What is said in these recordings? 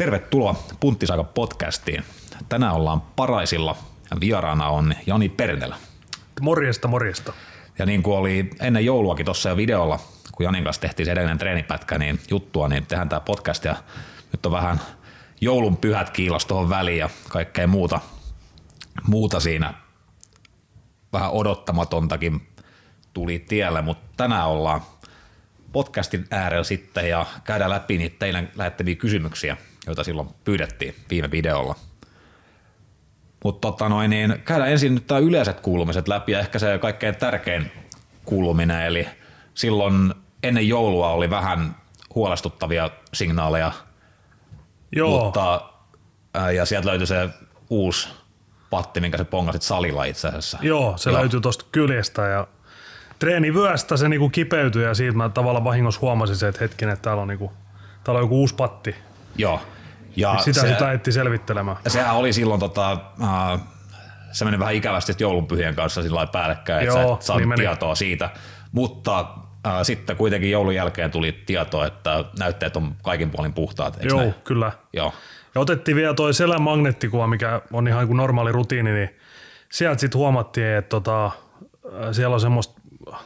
Tervetuloa Punttisaika podcastiin. Tänään ollaan Paraisilla ja vieraana on Jani Pernelä. Morjesta, morjesta. Ja niin kuin oli ennen jouluakin tuossa jo videolla, kun Janin kanssa tehtiin se edellinen treenipätkä, niin juttua, niin tehdään tämä podcast ja nyt on vähän joulun pyhät kiilas tuohon väliin ja kaikkea muuta, muuta siinä vähän odottamatontakin tuli tielle, mutta tänään ollaan podcastin äärellä sitten ja käydään läpi niitä teidän lähettäviä kysymyksiä, joita silloin pyydettiin viime videolla. Mutta tota noin, niin käydään ensin nyt tämä yleiset kuulumiset läpi ja ehkä se kaikkein tärkein kuuluminen, eli silloin ennen joulua oli vähän huolestuttavia signaaleja, Joo, mutta ää, ja sieltä löytyi se uusi patti, minkä se pongasit salilla itse asiassa. joo se Joo. löytyy tuosta kyljestä ja treenivyöstä se niinku kipeytyi ja siitä mä tavallaan vahingossa huomasin se, että hetkinen, että täällä on, niinku, täällä on joku uusi patti. Joo. Ja Sitä se, sitten lähdettiin selvittelemään. sehän oli silloin tota, äh, se meni vähän ikävästi joulunpyhien kanssa sillä päällekkäin, että sä et saanut niin tietoa siitä. Mutta äh, sitten kuitenkin joulun jälkeen tuli tietoa, että näytteet on kaikin puolin puhtaat. Joo, näin? kyllä. Joo. Ja otettiin vielä toi selän magneettikuva, mikä on ihan kuin normaali rutiini, niin sieltä sitten huomattiin, että tota, äh, siellä on semmoista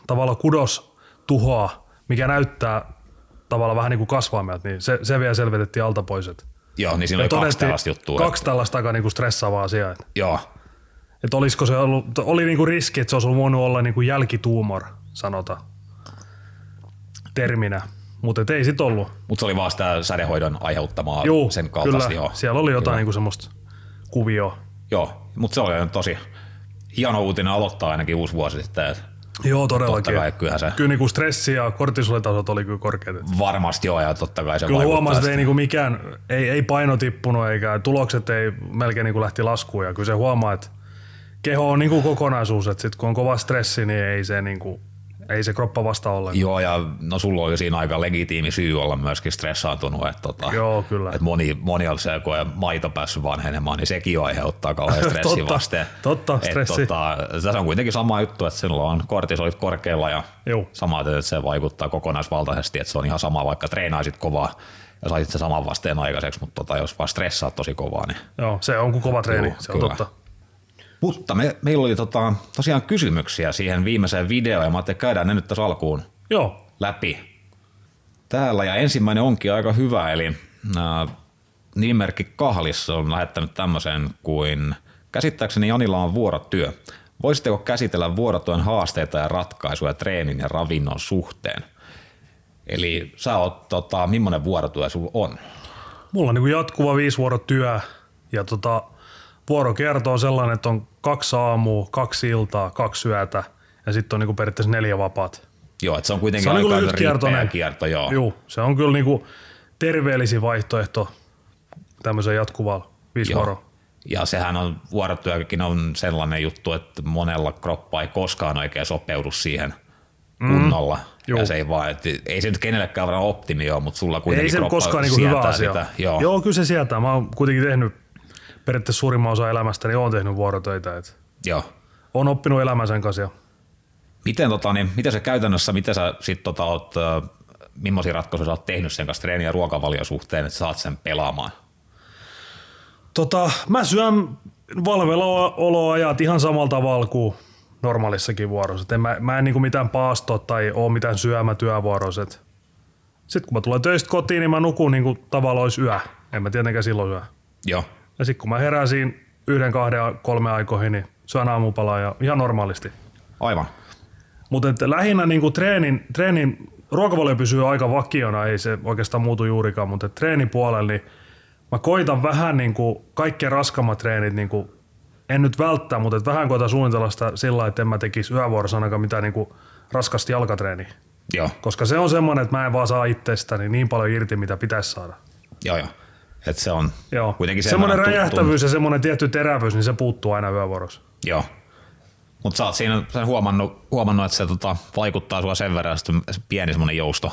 tavallaan kudostuhoa, mikä näyttää tavallaan vähän niin kuin kasvaimelta, niin se, se vielä selvitettiin alta pois. Et, Joo, niin siinä oli kaksi tällaista juttua. Kaksi tällaista aika niin kuin stressaavaa asiaa. Et, Joo, et olisiko se ollut, oli niin kuin riski, että se olisi voinut olla niin kuin jälkituumor, sanotaan terminä. Mutta ei sit ollut. mutta se oli vaan sitä sädehoidon aiheuttamaa Juu, sen kaltaista. kyllä. Joo. Siellä oli jotain Kyllä. niin kuin semmoista kuvioa. Joo, mutta se oli tosi hieno uutinen aloittaa ainakin uusi vuosi sitten. että Joo, Totta todellakin. kai, kyllähän se Kyllä niin kuin stressi ja kortisolitasot oli kyllä korkeat. Varmasti joo, ja totta kai se Kyllä huomasi, että ei sitten. niinku mikään, ei, ei paino tippunut eikä tulokset ei melkein niinku lähti laskuun. Ja kyllä se huomaa, että keho on niinku kokonaisuus, että sit kun on kova stressi, niin ei se, niinku, ei se kroppa vasta ollenkaan. Joo, ja no sulla oli siinä aika legitiimi syy olla myöskin stressaantunut, että tota, Joo, kyllä. Et moni, moni on se, kun maito päässyt vanhenemaan, niin sekin jo aiheuttaa kauhean stressin Totta, vasteen. totta, Et stressi. Tota, tässä on kuitenkin sama juttu, että sinulla on kortisolit korkealla ja Joo. samaten, että se vaikuttaa kokonaisvaltaisesti, että se on ihan sama, vaikka treenaisit kovaa ja saisit se saman vasteen aikaiseksi, mutta tota, jos vaan stressaat tosi kovaa, niin Joo, se on kuin kova treeni, Joo, se on kyllä. totta. Mutta me, meillä oli tota, tosiaan kysymyksiä siihen viimeiseen videoon ja mä ajattelin, että käydään ne nyt tässä alkuun Joo, läpi täällä. Ja ensimmäinen onkin aika hyvä, eli äh, nimimerkki Kahlis on lähettänyt tämmöisen kuin käsittääkseni Janilla on vuorotyö. Voisitteko käsitellä vuorotyön haasteita ja ratkaisuja treenin ja ravinnon suhteen? Eli sä oot, tota, millainen vuorotyö sulla on? mulla on niinku jatkuva viisi vuorotyö ja tota, vuorokerto on sellainen, että on kaksi aamua, kaksi iltaa, kaksi yötä ja sitten on niinku periaatteessa neljä vapaat. Joo, että se on kuitenkin Se on niinku aika lyhytkiertoinen. ripeä kierto, joo. Joo, se on kyllä niinku terveellisin vaihtoehto tämmöisen jatkuvalla viisi Joo. vuoroa. Ja sehän on, vuorotyökin on sellainen juttu, että monella kroppa ei koskaan oikein sopeudu siihen kunnolla. Juu. Ja se ei vaan, että ei se nyt kenellekään varmaan optimi ole, mutta sulla kuitenkin Ei se kroppa koskaan niinku hyvä asia. Sitä. Joo. Joo, kyllä se sieltä. Mä oon kuitenkin tehnyt periaatteessa suurimman osa elämästä, niin oon tehnyt vuorotöitä. Et Joo. oon oppinut elämän sen kanssa. Miten, tota, niin, miten se käytännössä, miten sä sit tota, oot, äh, millaisia ratkaisuja sä oot tehnyt sen kanssa treeni- ja ruokavalion suhteen, että saat sen pelaamaan? Tota, mä syön valveilla-oloajat ihan samalla tavalla kuin normaalissakin vuorossa. Et en mä, mä en niinku mitään paastoa tai oo mitään syömätyövuorossa. Sitten kun mä tulen töistä kotiin, niin mä nukun niinku tavallaan olisi yö. En mä tietenkään silloin syö. Joo. Ja sitten kun mä herään siinä yhden, kahden, kolme aikoihin, niin syön aamupalaa ja ihan normaalisti. Aivan. Mutta lähinnä niinku treenin, treenin, ruokavalio pysyy aika vakiona, ei se oikeastaan muutu juurikaan, mutta treenipuolella niin mä koitan vähän niinku kaikkein raskammat treenit, niinku, en nyt välttää, mutta et vähän koitan suunnitella sitä sillä että en mä tekisi yövuorossa ainakaan mitään niinku raskasta jalkatreeniä. Joo. Koska se on semmoinen, että mä en vaan saa itsestäni niin paljon irti, mitä pitäisi saada. Joo, joo. Et se on Joo. kuitenkin semmoinen räjähtävyys ja semmoinen tietty terävyys, niin se puuttuu aina yövuorossa. Joo. Mutta sä oot siinä sen huomannut, huomannut, että se tota, vaikuttaa sua sen verran että pieni semmoinen jousto,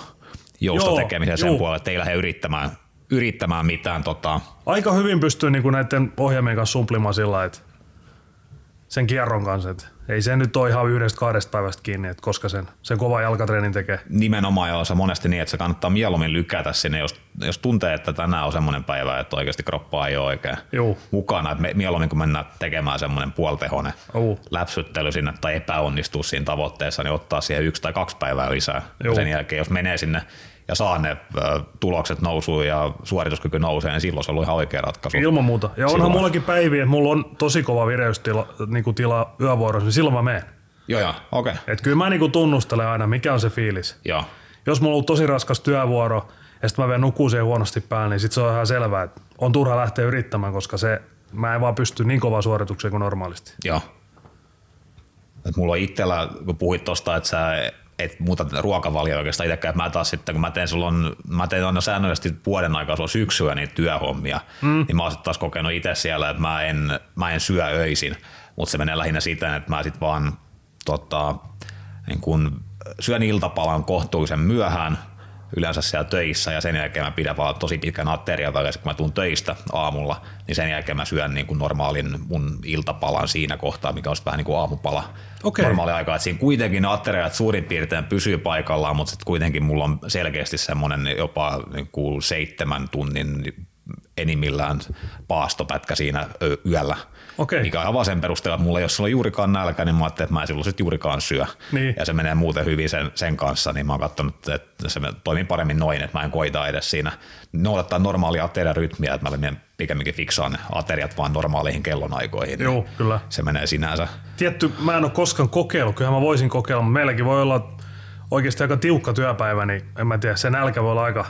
jousto Joo, tekemiseen sen juu. puolella, että ei lähde yrittämään, yrittämään mitään. Tota, aika hyvin pystyy niinku näiden ohjelmien kanssa sumplimaan sillä että sen kierron kanssa. Et ei se nyt ole ihan yhdestä kahdesta päivästä kiinni, että koska sen, sen kova jalkatreenin tekee. Nimenomaan joo, se monesti niin, että se kannattaa mieluummin lykätä sinne, jos, jos tuntee, että tänään on semmoinen päivä, että oikeasti kroppa ei ole oikein Juu. mukana. Että me, mieluummin kun mennään tekemään semmoinen puoltehonen Juu. läpsyttely sinne tai epäonnistuu siinä tavoitteessa, niin ottaa siihen yksi tai kaksi päivää lisää. Juu. Sen jälkeen, jos menee sinne ja saa ne tulokset nousuun ja suorituskyky nousee, niin silloin se on ollut ihan oikea ratkaisu. Ilman muuta. Ja onhan Silloin. mullakin päiviä, että mulla on tosi kova vireystila niin kuin tila yövuorossa, niin silloin mä menen. Joo, joo, okei. Okay. Et kyllä mä niin tunnustelen aina, mikä on se fiilis. Joo, Jos mulla on ollut tosi raskas työvuoro ja sitten mä vielä nukkuu siihen huonosti päälle, niin sit se on ihan selvää, että on turha lähteä yrittämään, koska se, mä en vaan pysty niin kovaa suoritukseen kuin normaalisti. joo. Et mulla on itsellä, kun puhuit tosta, että sä et muuta ruokavalio oikeastaan itsekään, että mä taas sitten, kun mä teen silloin, mä teen aina säännöllisesti vuoden aikaa sulla syksyä niitä työhommia, mm. niin mä oon taas kokenut itse siellä, että mä en, mä en syö öisin, mutta se menee lähinnä siten, että mä sit vaan tota, niin kun syön iltapalan kohtuullisen myöhään, yleensä siellä töissä ja sen jälkeen mä pidän vaan tosi pitkän aterian välillä, kun mä tuun töistä aamulla, niin sen jälkeen mä syön niin kuin normaalin mun iltapalan siinä kohtaa, mikä on vähän niin kuin aamupala Okei. normaali aika. Et siinä kuitenkin ateriat suurin piirtein pysyy paikallaan, mutta sitten kuitenkin mulla on selkeästi semmoinen jopa niin kuin seitsemän tunnin enimmillään paastopätkä siinä yöllä. Okei. Mikä aivan sen perusteella, että mulla ei ole silloin juurikaan nälkä, niin mä ajattelin, että mä en silloin sit juurikaan syö. Niin. Ja se menee muuten hyvin sen, sen kanssa, niin mä oon katsonut, että se toimii paremmin noin, että mä en koita edes siinä noudattaa normaalia ateriarytmiä, että mä menen pikemminkin fiksaan ateriat vaan normaaleihin kellonaikoihin. niin Joo, kyllä. Se menee sinänsä. Tietty, mä en ole koskaan kokeillut, kyllähän mä voisin kokeilla, mutta meilläkin voi olla oikeasti aika tiukka työpäivä, niin en mä tiedä, se nälkä voi olla aika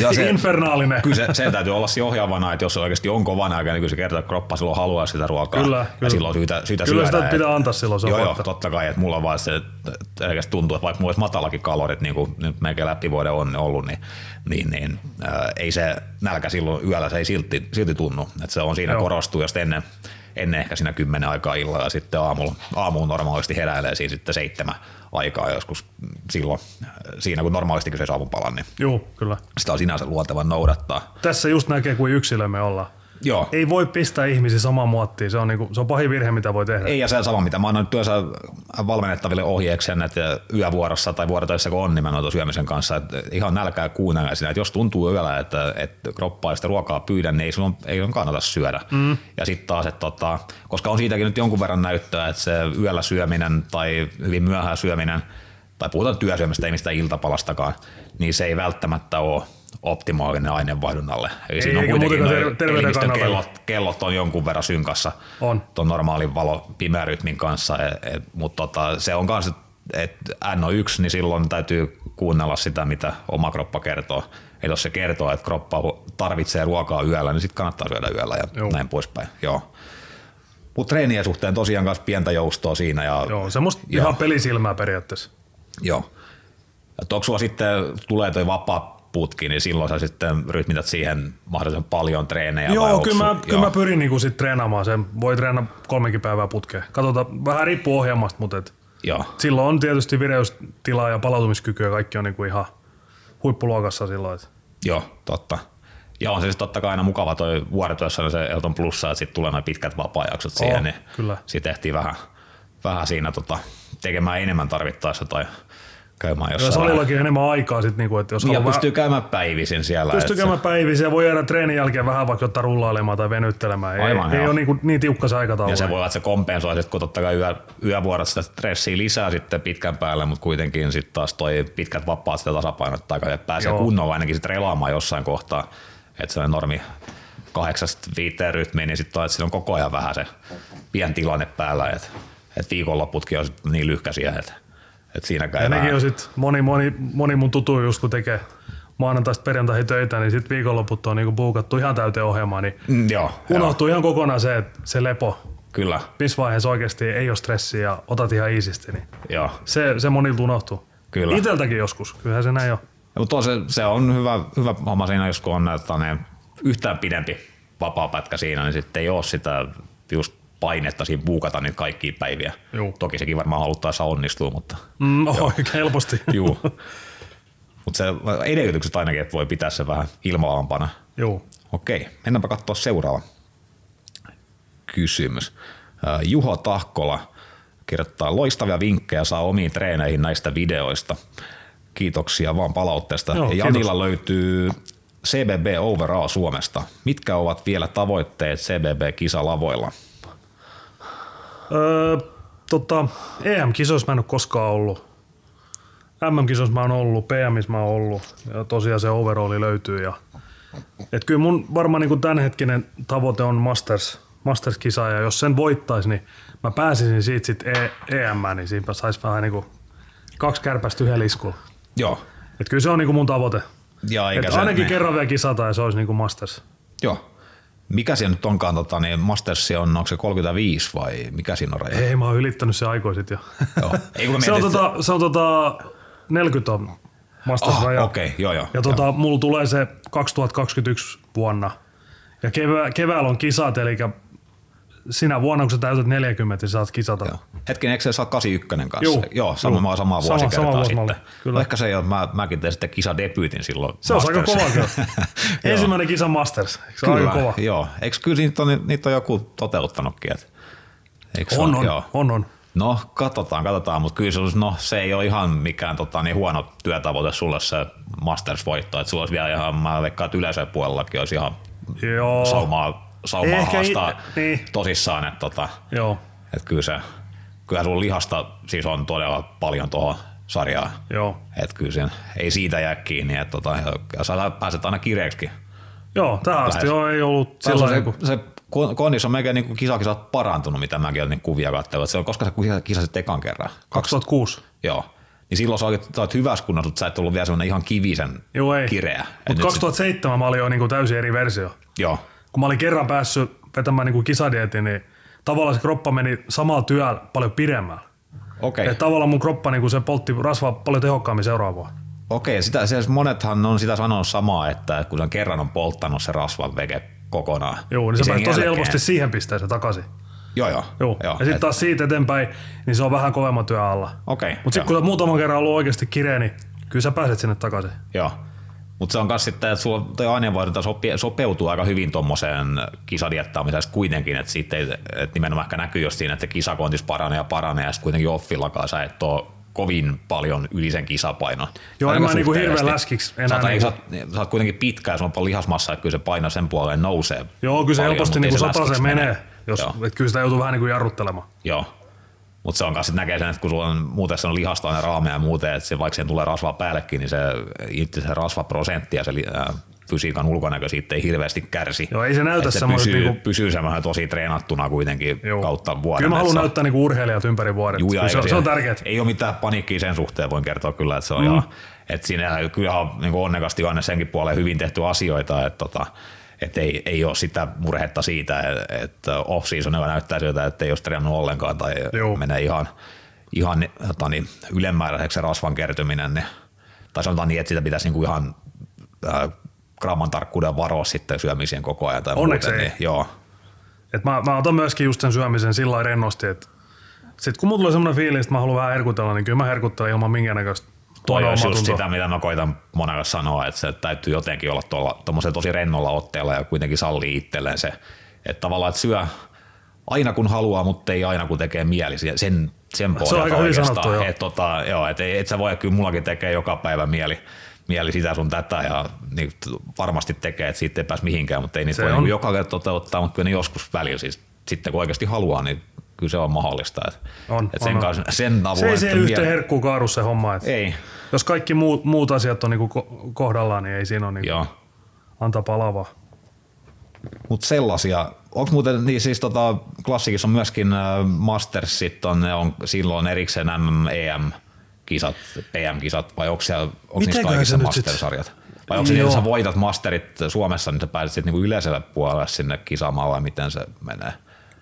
Ja se- infernaalinen. Kyllä se, sen täytyy olla siinä ohjaavana, että jos oikeasti on kova nälkä, niin kyllä se kertoo, että kroppa silloin haluaa sitä ruokaa. Kyllä, Ja kyllä. silloin syytä, syytä Kyllä syödä. sitä pitää Et- antaa silloin, se Joo, joo, totta kai, että mulla on vaan se, että tuntuu, että vaikka mulla olisi matalakin kalorit, niin kuin nyt melkein läpi vuoden on ollut, niin, niin, niin äh, ei se nälkä silloin yöllä, se ei silti, silti tunnu. Että se on siinä Joo. korostuu, jos ennen, ennen ehkä siinä kymmenen aikaa illalla ja sitten aamulla, aamuun normaalisti heräilee siinä sitten seitsemän aikaa joskus silloin, siinä kun normaalisti kyseessä aamupalan, niin Joo, kyllä. sitä on sinänsä luonteva noudattaa. Tässä just näkee, kuin yksilö me ollaan. Joo. Ei voi pistää ihmisiä samaan muottiin, se on, niinku, se on pahin virhe, mitä voi tehdä. Ei ja se sama, mitä mä annan työssä valmennettaville ohjeeksen, että yövuorossa tai vuorotöissä kun on nimenomaan syömisen kanssa, että ihan nälkää kuunnella siinä, että jos tuntuu yöllä, että, että kroppaa ei sitä ruokaa pyydä, niin ei sun, ei sun kannata syödä. Mm. Ja sitten taas, että tota, koska on siitäkin nyt jonkun verran näyttöä, että se yöllä syöminen tai hyvin myöhään syöminen, tai puhutaan työsyömistä, ei mistään iltapalastakaan, niin se ei välttämättä ole optimaalinen aineenvaihdunnalle. Eli siinä on kuitenkin terveyden kellot, kellot on jonkun verran synkassa On. tuon normaalin valo pimeärytmin kanssa, et, et, mutta tota, se on kanssa, että NO1, niin silloin täytyy kuunnella sitä, mitä oma kroppa kertoo. Eli jos se kertoo, että kroppa tarvitsee ruokaa yöllä, niin sitten kannattaa syödä yöllä ja Joo. näin poispäin. Joo. Mutta treenien suhteen tosiaan kanssa pientä joustoa siinä. Ja, Joo, semmoista ihan pelisilmää periaatteessa. Joo. Onko sulla sitten, tulee toi vapaa putki, niin silloin sä sitten rytmität siihen mahdollisimman paljon treenejä? Joo, kyllä mä, sul- kyllä mä pyrin niinku sit treenaamaan sen. Voi treenata kolmekin päivää putkeen. Katsotaan, vähän riippuu ohjelmasta, mutta et Joo. silloin on tietysti vireystilaa ja palautumiskyky ja kaikki on niinku ihan huippuluokassa silloin. Et. Joo, totta. Ja on se siis totta kai aina mukava toi vuorotyössä on se Elton Plussa, että sitten tulee noin pitkät vapaa-jaksot siihen, niin kyllä. sitten tehtiin vähän, vähän siinä tota, tekemään enemmän tarvittaessa tai käymään Ja jossain. vähän- salillakin enemmän aikaa sit, niinku, että jos Niin, ja haluaa pystyy käymään päivisin siellä. Pystyy käymään päivissä ja voi jäädä treenin jälkeen vähän vaikka ottaa rullailemaan tai venyttelemään. Aivan, ei, ei ole niin, niin tiukka se aikataulu. Ja se voi olla, että se kompensoi, sit, kun totta kai yö, yövuorot sitä stressiä lisää sitten pitkän päälle, mutta kuitenkin sitten taas toi pitkät vapaat sitä tasapainottaa, että pääsee Joo. kunnolla ainakin sitten relaamaan jossain kohtaa, että se normi kahdeksasta viiteen rytmiin, niin sitten siinä on koko ajan vähän se pien tilanne päällä, että et viikonloputkin on niin lyhkäisiä, että et siinäkään ja ei nekin on sit moni, moni, moni mun tutu just kun tekee maanantaista perjantaihin töitä, niin sitten viikonloput on niinku buukattu ihan täyteen ohjelmaa, niin Mm, joo, joo, unohtuu ihan kokonaan se, että se lepo, kyllä, missä vaiheessa oikeasti ei ole stressiä ja otat ihan iisisti, niin joo. se, se monilta unohtuu. Kyllä. Iteltäkin joskus, kyllähän se näin on. Mutta se, se on hyvä, hyvä homma siinä, jos kun on yhtään pidempi vapaa pätkä siinä, niin sitten ei ole sitä just painetta siinä buukata niitä kaikkia päiviä. Juu. Toki sekin varmaan haluttaessa onnistuu, mutta Mm, oikein helposti. juu. Mutta se edellytykset ainakin, että voi pitää se vähän ilmaampana. Joo. Okei, mennäänpä katsoa seuraava kysymys. Juho Tahkola kirjoittaa loistavia vinkkejä saa omiin treeneihin näistä videoista. Kiitoksia vaan palautteesta. Joo, ja Janilla löytyy CBB Overall Suomesta. Mitkä ovat vielä tavoitteet CBB-kisalavoilla? Öö, tota, EM-kisoissa mä en ole koskaan ollut. MM-kisoissa mä oon ollut, PMissä mä oon ollut ja tosiaan se overalli löytyy. Ja, et kyllä mun varmaan niin tämänhetkinen tavoite on Masters, Masters-kisa ja jos sen voittaisi, niin mä pääsisin siitä sit e- EM, niin siinä saisi vähän niin kuin kaksi kärpästä yhden iskulla. Joo. Et kyllä se on niin kuin mun tavoite. Ja eikä Et ainakin kerran vielä kisata ja se olisi niin kuin Masters. Joo. Mikä siinä nyt onkaan, tota, niin Mastersi on, onko se 35 vai mikä siinä on raja? Ei, mä oon ylittänyt se aikoisit jo. Joo. Ei, kun se, on tota, se on tota 40 on Masters Ah, raja. okei, joo, joo. Ja tota, mulla tulee se 2021 vuonna. Ja kevää, keväällä on kisat, eli sinä vuonna, kun sä täytät 40, niin saat kisata. Joo. Hetkinen, eikö se saa 81 kanssa? Juu, Joo, sama, juu. Sama, samaa Sama- vuosikertaa sama sitten. vuosimalli, kyllä. Ehkä se ei ole, mä, mäkin tein sitten kisadebyytin silloin Se on aika kova. Ensimmäinen kisa Masters. Eikö se Kyllä, aika kova? joo. Eikö kyllä niitä on, niitä on joku toteuttanutkin? Et, eikö On, ole? on, Joo. on, on. No, katsotaan, katsotaan, mutta kyllä se, olisi, no, se ei ole ihan mikään tota, niin huono työtavoite sulle se Masters-voitto. Että sulla olisi vielä ihan, mä veikkaan, että yleisön puolellakin olisi ihan Joo. saumaa, saumaa Ehkä i- haastaa niin. tosissaan. Että tota, Joo, että kyllä se, kyllä sulla lihasta siis on todella paljon tuohon sarjaan. joo. Että kyllä sen, ei siitä jää kiinni, että tota, ja sä pääset aina kireeksikin. Joo, tähän asti joo, ei ollut sillä se, niin se kon- kondis on melkein niin kisakisat parantunut, mitä mäkin olen niin kuvia katsellut. Se on koska sä kisa- kisasit ekan kerran. 2006. Joo. Niin silloin sä olit, sä olit hyvässä kunnossa, mutta sä et ollut vielä semmoinen ihan kivisen Joo, ei. kireä. Et Mutta nyt 2007 mä olin jo niin täysin eri versio. Joo. Kun mä olin kerran päässyt vetämään niin kisadietin, niin tavallaan se kroppa meni samalla työllä paljon pidemmällä. Okei. Et tavallaan mun kroppa niin se poltti rasvaa paljon tehokkaammin seuraavaa. Okei, sitä, se, monethan on sitä sanonut samaa, että kun se kerran on polttanut se rasvan veke kokonaan. Joo, niin se sen pääsi tosi helposti siihen pisteeseen takaisin. Joo, joo. Joo. joo. ja sitten et- taas siitä eteenpäin, niin se on vähän kovemman työn alla. Okei, Mutta sitten kun sä muutaman kerran ollut oikeasti kireä, niin kyllä sä pääset sinne takaisin. Joo. Mutta se on myös sitten, että sulla toi aineenvaihdunta sopi- sopeutuu aika hyvin tuommoiseen kisadiettaamiseen kuitenkin, että siitä ei, että nimenomaan ehkä näkyy just siinä, että se kisakontis paranee ja paranee ja sitten kuitenkin offillakaan sä et ole kovin paljon yli sen kisapainon. Joo, en mä niinku hirveän läskiksi enää Sä, oot- niinku- sä, oot- sä, oot kuitenkin pitkä ja sulla on paljon lihasmassa, että kyllä se paino sen puoleen nousee. Joo, kyllä se paljon, helposti mut ei niin se sata se läskiksi menee. Jos, et kyllä sitä joutuu vähän niin kuin jarruttelemaan. Joo. Mutta se on kanssa, että näkee sen, että kun sulla on muuten se on lihasta aina raameja ja muuten, että se, vaikka siihen tulee rasvaa päällekin, niin se itse se rasvaprosentti ja se ää, fysiikan ulkonäkö siitä ei hirveästi kärsi. Joo, ei se näytä se semmoiset pysyy, niinku- pysyy semmoinen tosi treenattuna kuitenkin Joo. kautta vuoden. Kyllä mä haluan näyttää niinku urheilijat ympäri vuodet. Juu, se, se on tärkeää. Ei ole mitään paniikkia sen suhteen, voin kertoa kyllä, että se on mm. ihan, että siinä kyllä on niin onnekasti aina senkin puoleen hyvin tehty asioita, että tota, että ei, ei ole sitä murhetta siitä, että off-seasonilla näyttää siltä, että ei ole treenannut ollenkaan tai Joo. menee ihan, ihan tota niin, ylemmääräiseksi se rasvan kertyminen. Niin, tai sanotaan niin, että sitä pitäisi niinku ihan äh, gramman tarkkuuden varoa sitten syömiseen koko ajan. Tai Onneksi muuten, ei. Niin, joo, Et mä, mä otan myöskin just sen syömisen sillä rennosti, että sit kun mulla tulee semmoinen fiilis, että mä haluan vähän herkutella, niin kyllä mä herkuttelen ilman minkäännäköistä Toi olisi just sitä, mitä mä koitan monelle sanoa, että se täytyy jotenkin olla tuolla tosi rennolla otteella ja kuitenkin sallii itselleen se, että tavallaan että syö aina kun haluaa, mutta ei aina kun tekee mieli. Sen, sen pohjalta aika hyvin sanottu, joo. Et, tota, joo, et, et sä voi, kyllä mullakin tekee joka päivä mieli, mieli sitä sun tätä ja niin, varmasti tekee, että siitä ei pääse mihinkään, mutta ei niitä Se voi on. niin joka kerta toteuttaa, mutta kyllä ne joskus välillä siis sitten kun oikeasti haluaa, niin kyllä se on mahdollista. Et, On, et sen, on, kanssa, sen avulla, Se ei että siihen yhteen mie- herkkuun kaadu se homma. Et Ei, Jos kaikki muut, muut asiat on niinku ko- kohdallaan, niin ei siinä ole niinku antaa palavaa. Mutta sellaisia, onko muuten, niin siis tota, klassikissa on myöskin äh, Mastersit, on, ne on silloin erikseen MM, EM, kisat, PM-kisat, vai onko siellä onko niissä kaikissa se Mastersarjat? Vai onko se niin, että sä voitat Masterit Suomessa, niin sä pääset sitten niinku yleiselle puolelle sinne kisaamaan, vai miten se menee?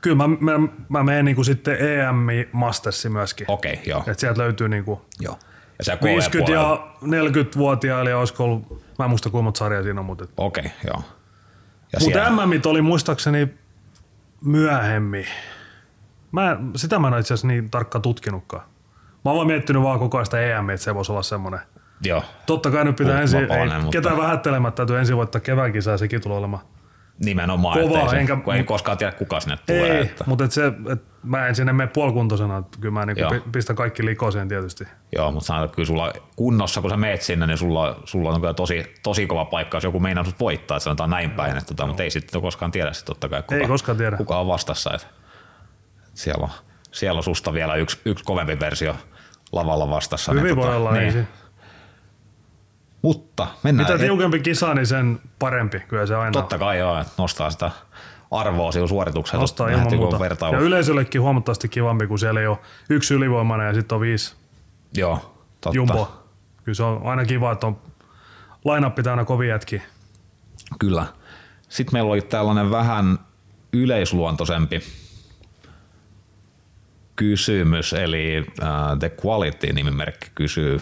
Kyllä mä, mä, mä menen niinku sitten EM Mastersi myöskin. Okei, okay, joo. Et sieltä löytyy niinku joo. Ja se 50 ja 40-vuotiaille, olisiko ollut, mä en muista kuinka monta sarjaa siinä on, mutta Okei, okay, joo. Ja Mutta MMit oli muistaakseni myöhemmin. Mä, sitä mä en ole itse asiassa niin tarkka tutkinutkaan. Mä oon vaan miettinyt vaan koko ajan sitä EM, että se voisi olla semmoinen. Joo, Totta kai nyt pitää Puhut ensin, ei, mutta- ketään vähättelemättä täytyy ensin voittaa kevään kisaa, sekin tulee olemaan Nimenomaan, Kova, ettei se, enkä- kun ei koskaan tiedä kuka sinne tulee. Ei, Että, mutta et se, et mä en sinne mene puolikuntoisena, että kyllä mä niinku Joo. pistän kaikki likoseen tietysti. joo, mutta sanotaan, että kyllä sulla kunnossa, kun sä meet sinne, niin sulla, sulla on kyllä tosi, tosi kova paikka, jos joku meinaa sut voittaa, että sanotaan näin päin, että, tota, mutta ei sitten koskaan tiedä sit totta kai, kuka, Ei koskaan tiedä. kuka on vastassa. Että, että siellä, on, siellä on susta vielä yksi, yksi kovempi versio lavalla vastassa. Hyvin niin, voi olla, niin. Mutta mennään. Mitä et- tiukempi kisa, niin sen parempi. Kyllä se aina Totta kai joo, että nostaa sitä arvoa sillä suorituksella. nostaa ilman kun muuta. Vertailu. Ja yleisöllekin huomattavasti kivampi, kun siellä ei ole yksi ylivoimainen ja sitten on viisi Joo, totta. jumbo. Kyllä se on aina kiva, että on line-up pitää aina kovin jätki. Kyllä. Sitten meillä oli tällainen vähän yleisluontoisempi kysymys, eli uh, The Quality-nimimerkki kysyy,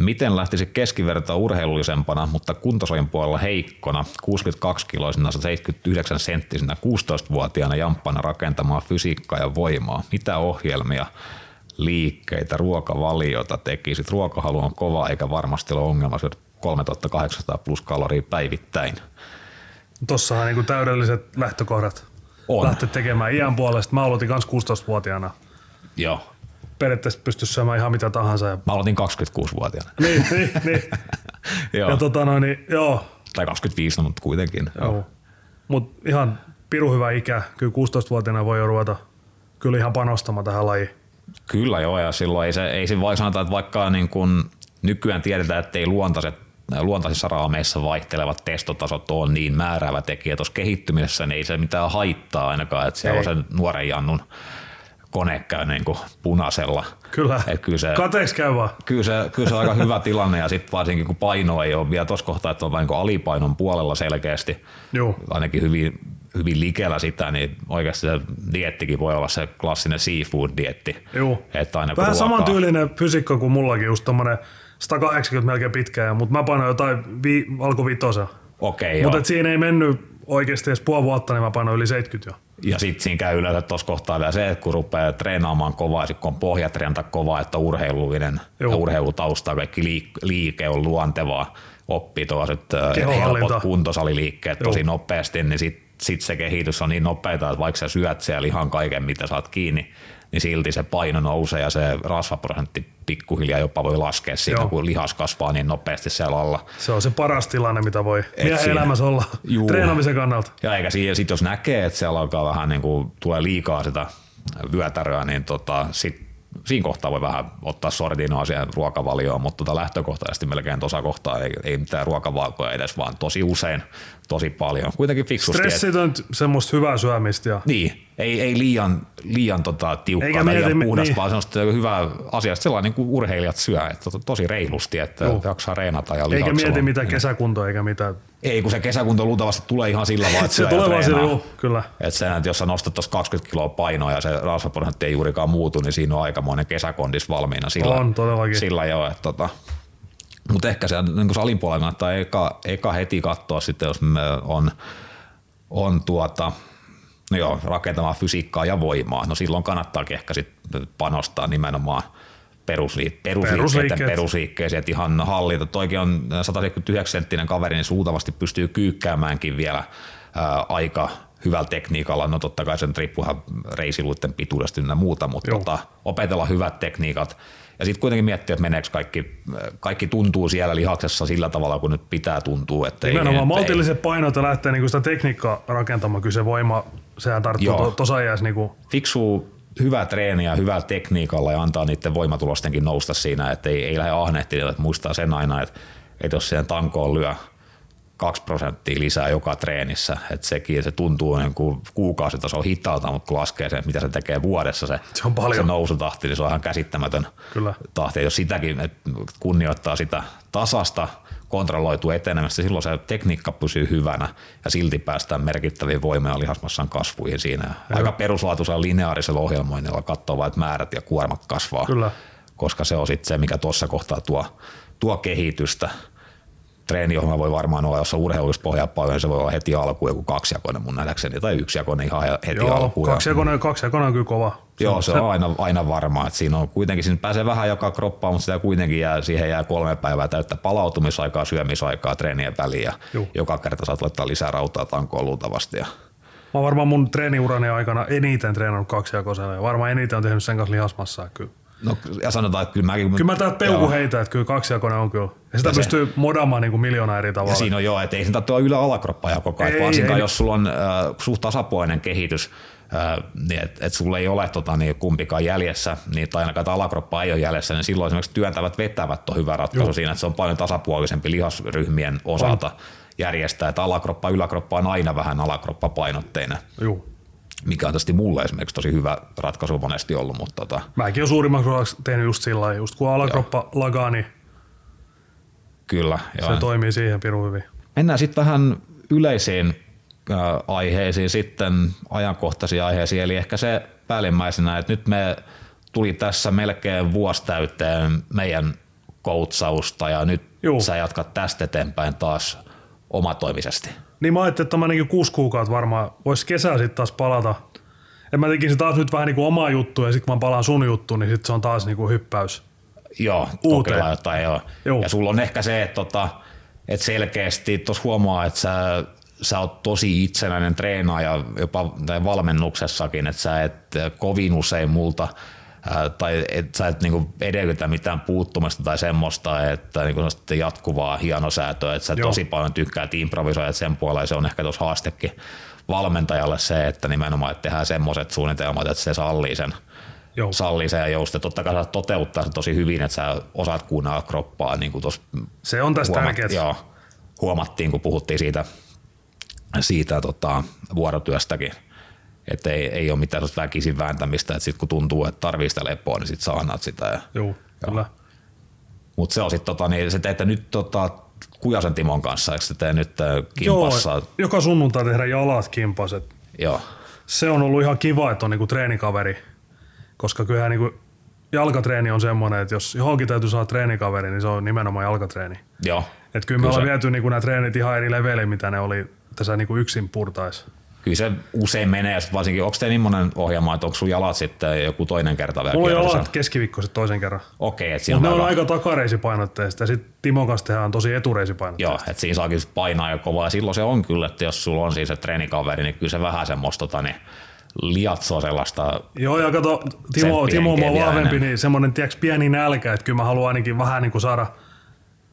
miten lähtisi keskivertoa urheilullisempana, mutta kuntosalin puolella heikkona, 62-kiloisena, 79 senttisenä, 16-vuotiaana jamppana rakentamaan fysiikkaa ja voimaa? Mitä ohjelmia, liikkeitä, ruokavaliota tekisit? Ruokahalu on kova eikä varmasti ole ongelma syödä 3800 plus kaloria päivittäin. Tossahan niinku täydelliset lähtökohdat On. lähteä tekemään iän puolesta. Mä aloitin kans 16-vuotiaana. Joo. Periaatteessa pysty syömään ihan mitä tahansa. Ja... Mä aloitin 26-vuotiaana. niin, niin, niin. Joo. Ja tota noin, niin, joo, Tai 25, no, mutta kuitenkin. Joo. Joo. Mut ihan piru hyvä ikä. Kyllä 16-vuotiaana voi jo ruveta kyllä ihan panostamaan tähän lajiin. Kyllä joo, ja silloin ei se, ei se vai sanota, että vaikka niin kun nykyään tiedetään, että ei luontaiset luontaisissa raameissa vaihtelevat testotasot on niin määräävä tekijä tuossa kehittymisessä, niin ei se mitään haittaa ainakaan, että siellä Ei. on sen nuoren Jannun kone käy niin kuin punaisella. Kyllä. Et kyllä se, Kateeksi käy vaan. kyllä se, kyllä se on aika hyvä tilanne ja sitten varsinkin kun paino ei ole vielä tuossa kohtaa, että on vain niin alipainon puolella selkeästi, Joo. ainakin hyvin, hyvin likellä sitä, niin oikeasti se diettikin voi olla se klassinen seafood-dietti. Joo. Että aina Vähän ruokaa- samantyylinen fysiikka kuin mullakin, just tommonen 180 melkein pitkä, mutta mä painoin jotain vi- alkuvitosen. Okei, Mutta joo. siinä ei mennyt oikeasti edes puoli vuotta, niin mä painoin yli 70 jo. Ja sitten siinä käy yleensä tuossa kohtaa vielä se, että kun rupeaa treenaamaan kovaa, ja sit kun on pohjatreenata kovaa, että urheilullinen Joo. ja urheilutausta, kaikki liik- liike on luontevaa, oppii tuollaiset äh, helpot kuntosaliliikkeet tosi Joo. nopeasti, niin sitten sit se kehitys on niin nopeata, että vaikka sä syöt siellä ihan kaiken, mitä saat kiinni, niin silti se paino nousee ja se rasvaprosentti pikkuhiljaa jopa voi laskea siinä, Joo. kun lihas kasvaa niin nopeasti siellä alla. Se on se paras tilanne, mitä voi miehen elämässä olla Juu. treenaamisen kannalta. Ja eikä siinä, sit jos näkee, että siellä alkaa vähän niin kuin, tulee liikaa sitä vyötäröä, niin tota, sit, siinä kohtaa voi vähän ottaa sortinoa siihen ruokavalioon, mutta tota lähtökohtaisesti melkein tuossa kohtaa ei, ei mitään ruokavalkoja edes, vaan tosi usein, tosi paljon. Kuitenkin fiksusti. et- Stressitöntä semmoista hyvää syömistä ja Niin, ei, ei liian, liian tota, tiukkaa Eikä tai liian puhdasta, niin. vaan semmoista hyvää asiaa, sellainen niin kuin urheilijat syö, että to- tosi reilusti, että Joo. jaksaa reenata ja eikä mieti on- mitään kesäkuntoa eikä mitään. Ei, kun se kesäkunto luultavasti tulee ihan sillä vaan, että Se tulee vaan joo, kyllä. Et sen, että jos sä nostat tuossa 20 kiloa painoa ja se rasvaprosentti ei juurikaan muutu, niin siinä on aikamoinen kesäkondis valmiina sillä. On, todellakin. Sillä jo, että tota, mutta ehkä se niin salin puolella kannattaa eka, eka heti katsoa sitten, jos me on, on tuota, no joo, rakentamaan fysiikkaa ja voimaa. No silloin kannattaakin ehkä sit panostaa nimenomaan perusliik- perusliikkeiden perusliikkeeseen, että ihan hallita. Toikin on 179 senttinen kaveri, niin suutavasti pystyy kyykkäämäänkin vielä ää, aika hyvällä tekniikalla. No totta kai sen riippuu ihan reisiluiden pituudesta ja muuta, mutta Joo. tota, opetella hyvät tekniikat. Ja sitten kuitenkin miettiä, että meneekö kaikki, kaikki tuntuu siellä lihaksessa sillä tavalla, kun nyt pitää tuntua. Että ei- Nimenomaan ei- maltilliset painot ja lähtee niinku sitä tekniikkaa rakentamaan. Kyllä se voima, sehän tarttuu to, tuossa ajassa. Niinku, fiksu hyvää treeniä hyvällä tekniikalla ja antaa niiden voimatulostenkin nousta siinä, että ei, ei lähde ahnehtimaan, että muistaa sen aina, että, että jos siihen tankoon lyö kaksi prosenttia lisää joka treenissä, että sekin se tuntuu niin kuin kuukausitaso hitaalta, mutta kun laskee sen, mitä se tekee vuodessa se, Se on paljon. se nousutahti, niin se on ihan käsittämätön Kyllä. tahti. Jos sitäkin että kunnioittaa sitä tasasta kontrolloitu etenemistä, silloin se tekniikka pysyy hyvänä ja silti päästään merkittäviin voima- ja lihasmassan kasvuihin siinä. Aika peruslaatuisella lineaarisella ohjelmoinnilla katsoo vain, että määrät ja kuormat kasvaa, Kyllä. koska se on sitten se, mikä tuossa kohtaa tuo, tuo kehitystä. Treeniohjelma voi varmaan olla, jos on pohjaa paljon, niin se voi olla heti alkuun joku kaksijakoinen mun nähdäkseni, tai yksijakoinen ihan heti joo, alkuun. Ja- kaksijakoinen, kaksijakoinen on kyllä kova. Joo, se, se on aina, aina varmaa, että siinä on kuitenkin, siinä pääsee vähän joka kroppaan, mutta sitä kuitenkin jää, siihen jää kolme päivää täyttä palautumisaikaa, syömisaikaa, treenien väliin ja Juh. joka kerta saat laittaa lisää rautaa tankoon luultavasti. Ja... Mä oon varmaan mun treeniurani aikana eniten treenannut kaksijakosena ja varmaan eniten on tehnyt sen kanssa lihasmassaa kyllä. No ja sanotaan, että kyllä mäkin... Kyllä mä täältä peuku joo. heitä, että kyllä kaksijakoinen on kyllä. Ja sitä ja pystyy se, modaamaan niin kuin miljoona eri tavalla. Ja siinä on joo, että ei sen tarvitse olla ylä alakroppa ja koko ajan, varsinkaan ei. jos sulla on äh, suht tasapuolinen kehitys, niin että et sulla ei ole tota, niin kumpikaan jäljessä, niin, tai ainakaan alakroppa ei ole jäljessä, niin silloin esimerkiksi työntävät vetävät on hyvä ratkaisu joo. siinä, että se on paljon tasapuolisempi lihasryhmien osalta. On järjestää, että alakroppa yläkroppa on aina vähän alakroppa painotteinen. Joo mikä on tietysti mulle esimerkiksi tosi hyvä ratkaisu monesti ollut. Mutta tota... Mäkin olen suurimmaksi osaksi tehnyt just sillä lailla, just kun alakroppa joo. lagaa, niin Kyllä, joo. se toimii siihen pirun hyvin. Mennään sitten vähän yleisiin äh, aiheisiin, sitten ajankohtaisiin aiheisiin, eli ehkä se päällimmäisenä, että nyt me tuli tässä melkein vuosi täyteen meidän koutsausta ja nyt Juu. sä jatkat tästä eteenpäin taas omatoimisesti. Niin mä ajattelin, että mä niin kuusi kuukautta varmaan voisi kesää sitten taas palata. En mä tekisin taas nyt vähän niin kuin omaa juttua ja sitten kun mä palaan sun juttuun, niin sitten se on taas niin kuin hyppäys. Joo, uuteen. jotain joo. joo. Ja sulla on ehkä se, että, tota, että selkeästi tuossa huomaa, että sä, sä oot tosi itsenäinen treenaaja jopa valmennuksessakin, että sä et kovin usein multa – tai et sä et niinku edellytä mitään puuttumista tai semmoista, että niinku jatkuvaa hienosäätöä, että sä Joo. tosi paljon tykkäät improvisoida sen puolella, se on ehkä tuossa haastekin valmentajalle se, että nimenomaan että tehdään semmoiset suunnitelmat, että se sallii sen, Joo. sallii sen ja jousta. Totta kai sä toteuttaa sen tosi hyvin, että sä osaat kuunnella kroppaa. Niin kuin se on tästä tärkeää. Joo, huomattiin, kun puhuttiin siitä, siitä tota, vuorotyöstäkin että ei, ei ole mitään väkisin vääntämistä, että sitten kun tuntuu, että tarvii sitä lepoa, niin sitten saa annat sitä. Ja, Joo, kyllä. Mutta se on sitten, tota, niin se teette nyt tota, Kujasen Timon kanssa, eikö te nyt äh, kimpassa? Joo, joka sunnuntai tehdä jalat kimpaset. Joo. Se on ollut ihan kiva, että on niinku treenikaveri, koska kyllähän niinku jalkatreeni on semmoinen, että jos johonkin täytyy saada treenikaveri, niin se on nimenomaan jalkatreeni. Joo. Et kyllä me kyllä ollaan viety niinku nämä treenit ihan eri leveliin, mitä ne oli tässä niinku yksin purtaisi kyllä se usein menee, varsinkin onko teillä niin ohjelma, että onko sun jalat sitten joku toinen kerta vielä Mulla on jalat keskiviikkoiset toisen kerran. Okei, että siinä on, ne on aika takareisipainotteista ja sitten Timon kanssa tehdään tosi etureisipainotteista. Joo, että siinä saakin painaa jo kovaa ja silloin se on kyllä, että jos sulla on siis se treenikaveri, niin kyllä se vähän semmoista tota, niin liatsoa sellaista Joo, ja kato, Timo, Timo on vahvempi, niin semmoinen tiiäks, pieni nälkä, että kyllä mä haluan ainakin vähän niin kuin saada –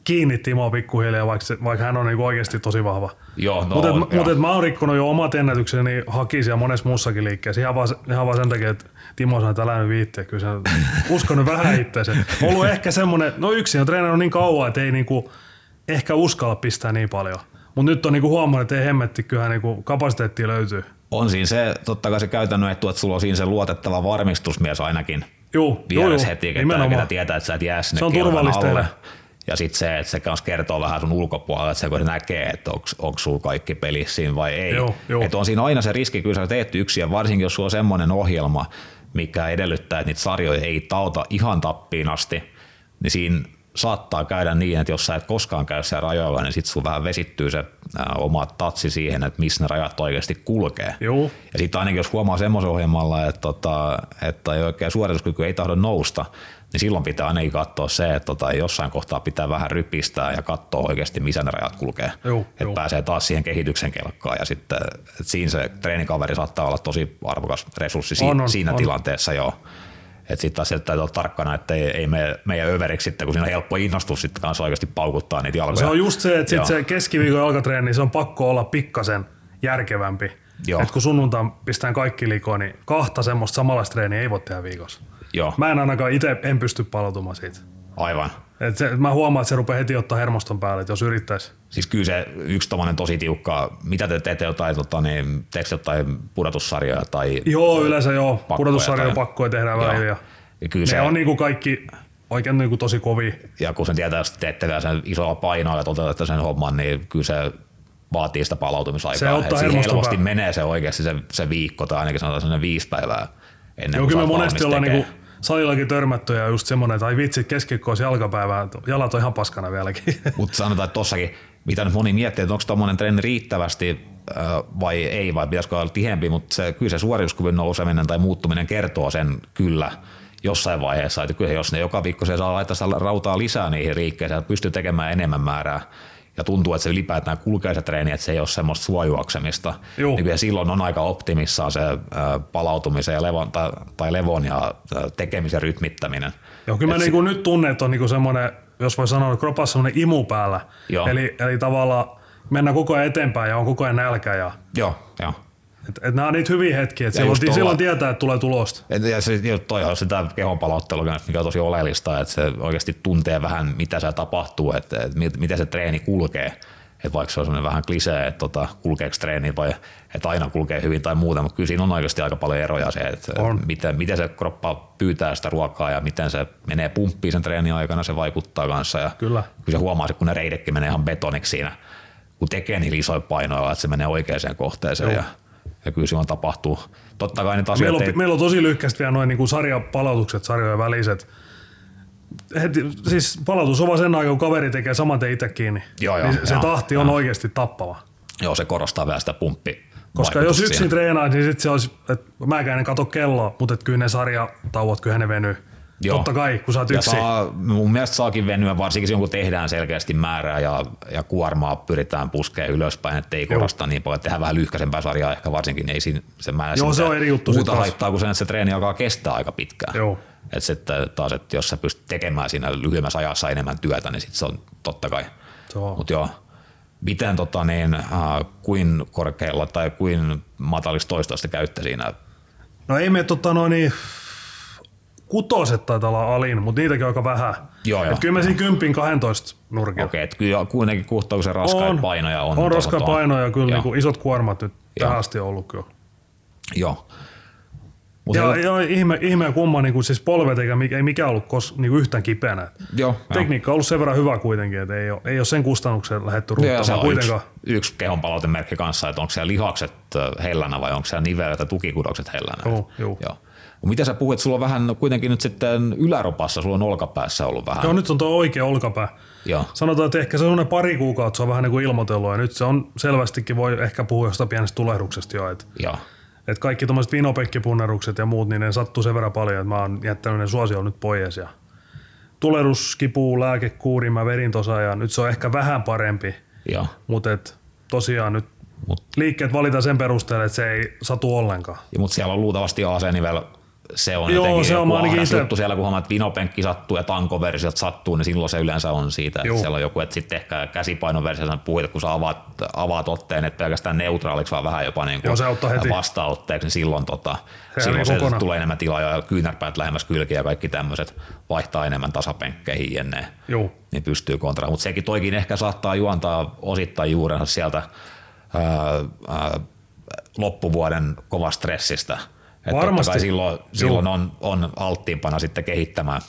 kiinni Timo pikkuhiljaa, vaikka, se, vaikka hän on niin oikeasti tosi vahva. Joo, no, mutta mut, mä oon rikkonut jo omat ennätykseni hakisi ja monessa muussakin liikkeessä. Ihan vaan, ihan vaan sen takia, että Timo sanoi, että älä nyt viittiä. Kyllä se uskonut vähän itseänsä. Ollut ehkä semmoinen, no yksi on treenannut niin kauan, että ei niinku, ehkä uskalla pistää niin paljon. Mutta nyt on niinku huomannut, että ei hemmetti, kyllähän niinku kapasiteettia löytyy. On siinä se, totta kai se käytännön etu, että sulla on siinä se luotettava varmistusmies ainakin. Joo, joo, joo. heti, että tietää, että sä et jää sinne Se on turvallista alle. Ja sitten se, että se kanssa kertoo vähän sun ulkopuolella, että se kun se näkee, että onko sulla kaikki pelissä siinä vai ei. Joo, joo. Että on siinä aina se riski, kyllä sä teet yksin, ja varsinkin jos sulla on semmoinen ohjelma, mikä edellyttää, että niitä sarjoja ei tauta ihan tappiin asti, niin siinä saattaa käydä niin, että jos sä et koskaan käy siellä rajoilla, niin sitten sun vähän vesittyy se oma tatsi siihen, että missä ne rajat oikeasti kulkee. Joo. Ja sitten ainakin jos huomaa semmoisen ohjelmalla, että, tota, että ei oikein suorituskyky ei tahdo nousta, niin silloin pitää ainakin katsoa se, että tota, jossain kohtaa pitää vähän rypistää ja katsoa oikeasti, missä ne rajat kulkee. Joo, että joo. pääsee taas siihen kehityksen kelkkaan ja sitten että siinä se treenikaveri saattaa olla tosi arvokas resurssi on, on, siinä on. tilanteessa joo. Että sitten taas täytyy olla tarkkana, että ei, ei me, meidän överiksi sitten, kun siinä on helppo innostus sitten kanssa oikeasti paukuttaa niitä jalkoja. Se on just se, että sit se keskiviikon jalkatreeni, se on pakko olla pikkasen järkevämpi. Joo. Et kun sunnuntaan pistään kaikki likoon, niin kahta semmoista samanlaista treeniä ei voi tehdä viikossa. Joo. Mä en ainakaan itse en pysty palautumaan siitä. Aivan. Et se, mä huomaan, että se rupeaa heti ottaa hermoston päälle, että jos yrittäisi. Siis kyllä se yksi tommonen tosi tiukka, mitä te teette jotain, tota, niin, teekö jotain pudotussarjoja tai Joo, yleensä joo. Pudotussarjoja pakkoja tehdään välillä. Ja, kyllä ne se, on niinku kaikki oikein niinku tosi kovi. Ja kun sen tietää, että teette vielä sen isolla painoa ja toteutatte sen homman, niin kyllä se vaatii sitä palautumisaikaa. Se ottaa helposti menee se oikeasti se, se viikko tai ainakin sanotaan sellainen viisi päivää ennen Joo, kyllä me monesti ollaan niinku salillakin törmätty ja just semmoinen, että ai vitsi, keskikkoos jalkapäivää, jalat on ihan paskana vieläkin. Mutta sanotaan, että tossakin, mitä nyt moni miettii, että onko tuommoinen treeni riittävästi vai ei, vai pitäisikö olla tiheämpi, mutta se, kyllä se suorituskyvyn nouseminen tai muuttuminen kertoo sen kyllä jossain vaiheessa, että kyllä jos ne joka viikko se saa laittaa rautaa lisää niihin riikkeisiin, pystyy tekemään enemmän määrää, ja tuntuu, että se ylipäätään kulkee se treeni, että se ei ole semmoista suojuoksemista, Juu. niin kyllä silloin on aika optimissaan se palautumisen ja levon, tai, tai levon ja tekemisen rytmittäminen. Joo, kyllä mä niinku nyt tunnen, että on niinku semmoinen, jos voi sanoa, kropassa semmoinen imu päällä. Joo. Eli, eli tavallaan mennään koko ajan eteenpäin ja on koko ajan nälkä. Ja, Joo, joo. Et, et nämä on niitä hyviä hetkiä, että silloin, silloin tietää, että tulee tulosta. Et- Ja se, jo toi on sitä kehon palauttelua kanssa, mikä on tosi oleellista, että se oikeasti tuntee vähän, mitä se tapahtuu, että, että mit- miten se treeni kulkee. Että vaikka se on sellainen vähän klisee, että tota, kulkeeko treeni vai että aina kulkee hyvin tai muuta, mutta kyllä siinä on oikeasti aika paljon eroja se, että On. miten, miten se kroppa pyytää sitä ruokaa ja miten se menee pumppiin sen treenin aikana, se vaikuttaa kanssa. Ja Kyllä. Kyllä se huomaa, että kun ne reidekin menee ihan betoniksi siinä, kun tekee niin isoja painoja, että se menee oikeaan kohteeseen ja, ja kyllä silloin tapahtuu. Totta kai niitä Meillä asioita on, meillä on tosi lyhkästi vielä noin niinku sarjapalautukset, sarjojen väliset. Heti, siis palautus on vaan sen aikaa, kun kaveri tekee saman tien itse kiinni. Joo, joo, niin se joo, tahti on oikeasti tappava. Joo, se korostaa vähän sitä pumppi. Koska jos yksin treenaa, niin sit se olisi, että mäkään en katso kelloa, mutta kyllä ne sarjatauot, kyllä ne venyy. Joo. Totta kai, kun sä oot ja yksin. saa, mun mielestä saakin venyä, varsinkin silloin kun tehdään selkeästi määrää ja, ja kuormaa pyritään puskemaan ylöspäin, ettei korosta niin paljon, että tehdään vähän lyhkäisempää sarjaa ehkä varsinkin, niin ei siinä, se määrä Joo, se on eri juttu sit Muuta haittaa kuin sen, että se treeni alkaa kestää aika pitkään. Joo. Että sitten taas, että jos sä pystyt tekemään siinä lyhyemmässä ajassa enemmän työtä, niin sitten se on totta kai. Mutta joo, miten tota niin, äh, kuin korkealla tai kuin matalista toistoista käytte siinä? No ei me tota noin kutoset taitaa olla alin, mutta niitäkin on aika vähän. Joo, joo. Et kyllä me siinä kympin 12 nurkilla. Okei, että kyllä kuitenkin kohtauksen raskaita on, painoja on. On raskaita painoja kyllä, Joo. niin kuin isot kuormat nyt Joo. tähän asti on ollut kyllä. Joo. Mut Ja, se- ja ihme, ihme kumma, niin kuin siis polvet eikä mikä- ei mikään ollut kos, niin kuin yhtään kipeänä. Joo, Tekniikka on ollut sen verran hyvä kuitenkin, että ei ole, ei ole sen kustannuksen lähdetty ruuttamaan yksi, kuitenkaan. yksi kehon palautemerkki kanssa, että onko siellä lihakset ö, hellänä vai onko siellä nivelet ja tukikudokset hellänä. Joo, joo. Joo. Mitä sä puhuit, sulla on vähän kuitenkin nyt sitten yläropassa, sulla on olkapäässä ollut vähän. Joo, nyt on tuo oikea olkapää. Joo. Sanotaan, että ehkä se on pari kuukautta, se on vähän niin kuin ilmoitellut, ja nyt se on selvästikin, voi ehkä puhua jostain pienestä tulehduksesta jo, että Joo. et kaikki tuommoiset vinopenkkipunnerukset ja muut, niin ne sattuu sen verran paljon, että mä oon jättänyt ne suosioon nyt pois, ja tulehdus, kipu, lääkekuuri, mä vedin tosa, ja nyt se on ehkä vähän parempi, Joo. mutta et tosiaan nyt Mut, liikkeet valitaan sen perusteella, että se ei satu ollenkaan. ja mut siellä on luultavasti AC-nivel, se on Joo, jotenkin se on ainakin itse- juttu siellä, kun huomaat, että vinopenkki sattuu ja tankoversiot sattuu, niin silloin se yleensä on siitä, että Joo. siellä on joku, että sitten ehkä käsipainoversiossa puhuit, kun sä avaat, avaat otteen, että pelkästään neutraaliksi, vaan vähän jopa niin kuin Joo, se niin silloin, tota, Se silloin se kokonaan. tulee enemmän tilaa ja kyynärpäät lähemmäs kylkiä ja kaikki tämmöiset vaihtaa enemmän tasapenkkeihin jenne, Joo. niin pystyy kontra. Mutta sekin toikin ehkä saattaa juontaa osittain juurensa sieltä ää, ää, loppuvuoden kova stressistä. Et totta Varmasti. kai silloin, silloin on, on alttiimpana sitten kehittämään,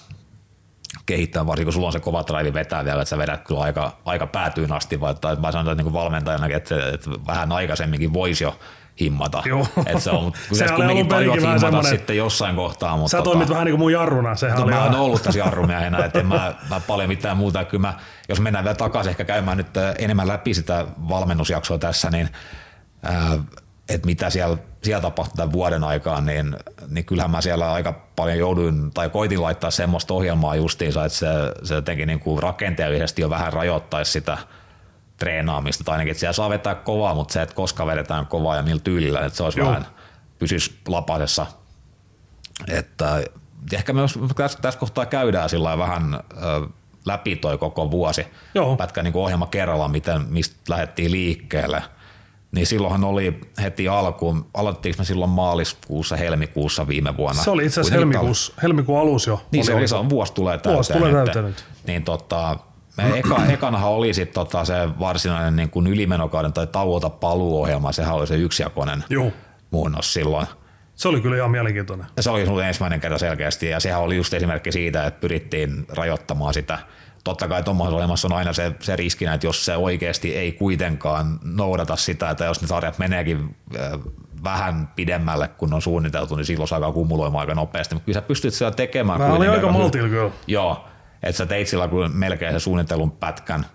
kehittämään, varsinkin kun sulla on se kova drive vetää vielä, että sä vedät kyllä aika, aika päätyyn asti, vai, tai mä sanon, että niin valmentajanakin, että, että, vähän aikaisemminkin voisi jo himmata. Joo. Et se on, kumminkin alun perinkin tajuat himmata semmoinen- sitten jossain kohtaa. Mutta Sä toimit vähän niin kuin mun jarruna, sehän No, oli mä oon ollut tässä jarrumiehenä, että en mä, mä paljon mitään muuta. Kyllä mä, jos mennään vielä takaisin ehkä käymään nyt äh, enemmän läpi sitä valmennusjaksoa tässä, niin ää, että mitä siellä, siellä tapahtui tämän vuoden aikaan, niin, niin kyllähän mä siellä aika paljon jouduin tai koitin laittaa semmoista ohjelmaa justiinsa, että se, se jotenkin niin kuin rakenteellisesti jo vähän rajoittaisi sitä treenaamista, tai ainakin, että siellä saa vetää kovaa, mutta se, että koska vedetään kovaa ja millä tyylillä, että se olisi Joo. vähän pysyisi lapasessa että ehkä myös tässä, tässä kohtaa käydään sillä vähän ö, läpi toi koko vuosi. Joo. Pätkä niin ohjelma kerralla, miten, mistä lähdettiin liikkeelle. Niin silloinhan oli heti alkuun, aloittiinko me silloin maaliskuussa, helmikuussa viime vuonna? Se oli itse asiassa helmikuussa, helmikuun alus jo. niin se oli oli, se on vuosi tulee täyteen. Vuosi tulee täyteen nyt. Niin tota, me eka, ekanahan oli sit tota se varsinainen niin kuin ylimenokauden tai tauota paluuohjelma, sehän oli se yksijakoinen Joo. muunnos silloin. Se oli kyllä ihan mielenkiintoinen. Ja se oli ensimmäinen kerta selkeästi ja sehän oli just esimerkki siitä, että pyrittiin rajoittamaan sitä. Totta kai tuommoisessa olemassa on aina se, se riskinä, että jos se oikeasti ei kuitenkaan noudata sitä, että jos ne sarjat meneekin äh, vähän pidemmälle kuin on suunniteltu, niin silloin se alkaa kumuloimaan aika nopeasti. Mutta kyllä sä pystyt sitä tekemään. Mä olin aika maltilla kyllä. Joo, että sä teit sillä kun melkein se suunnittelun pätkän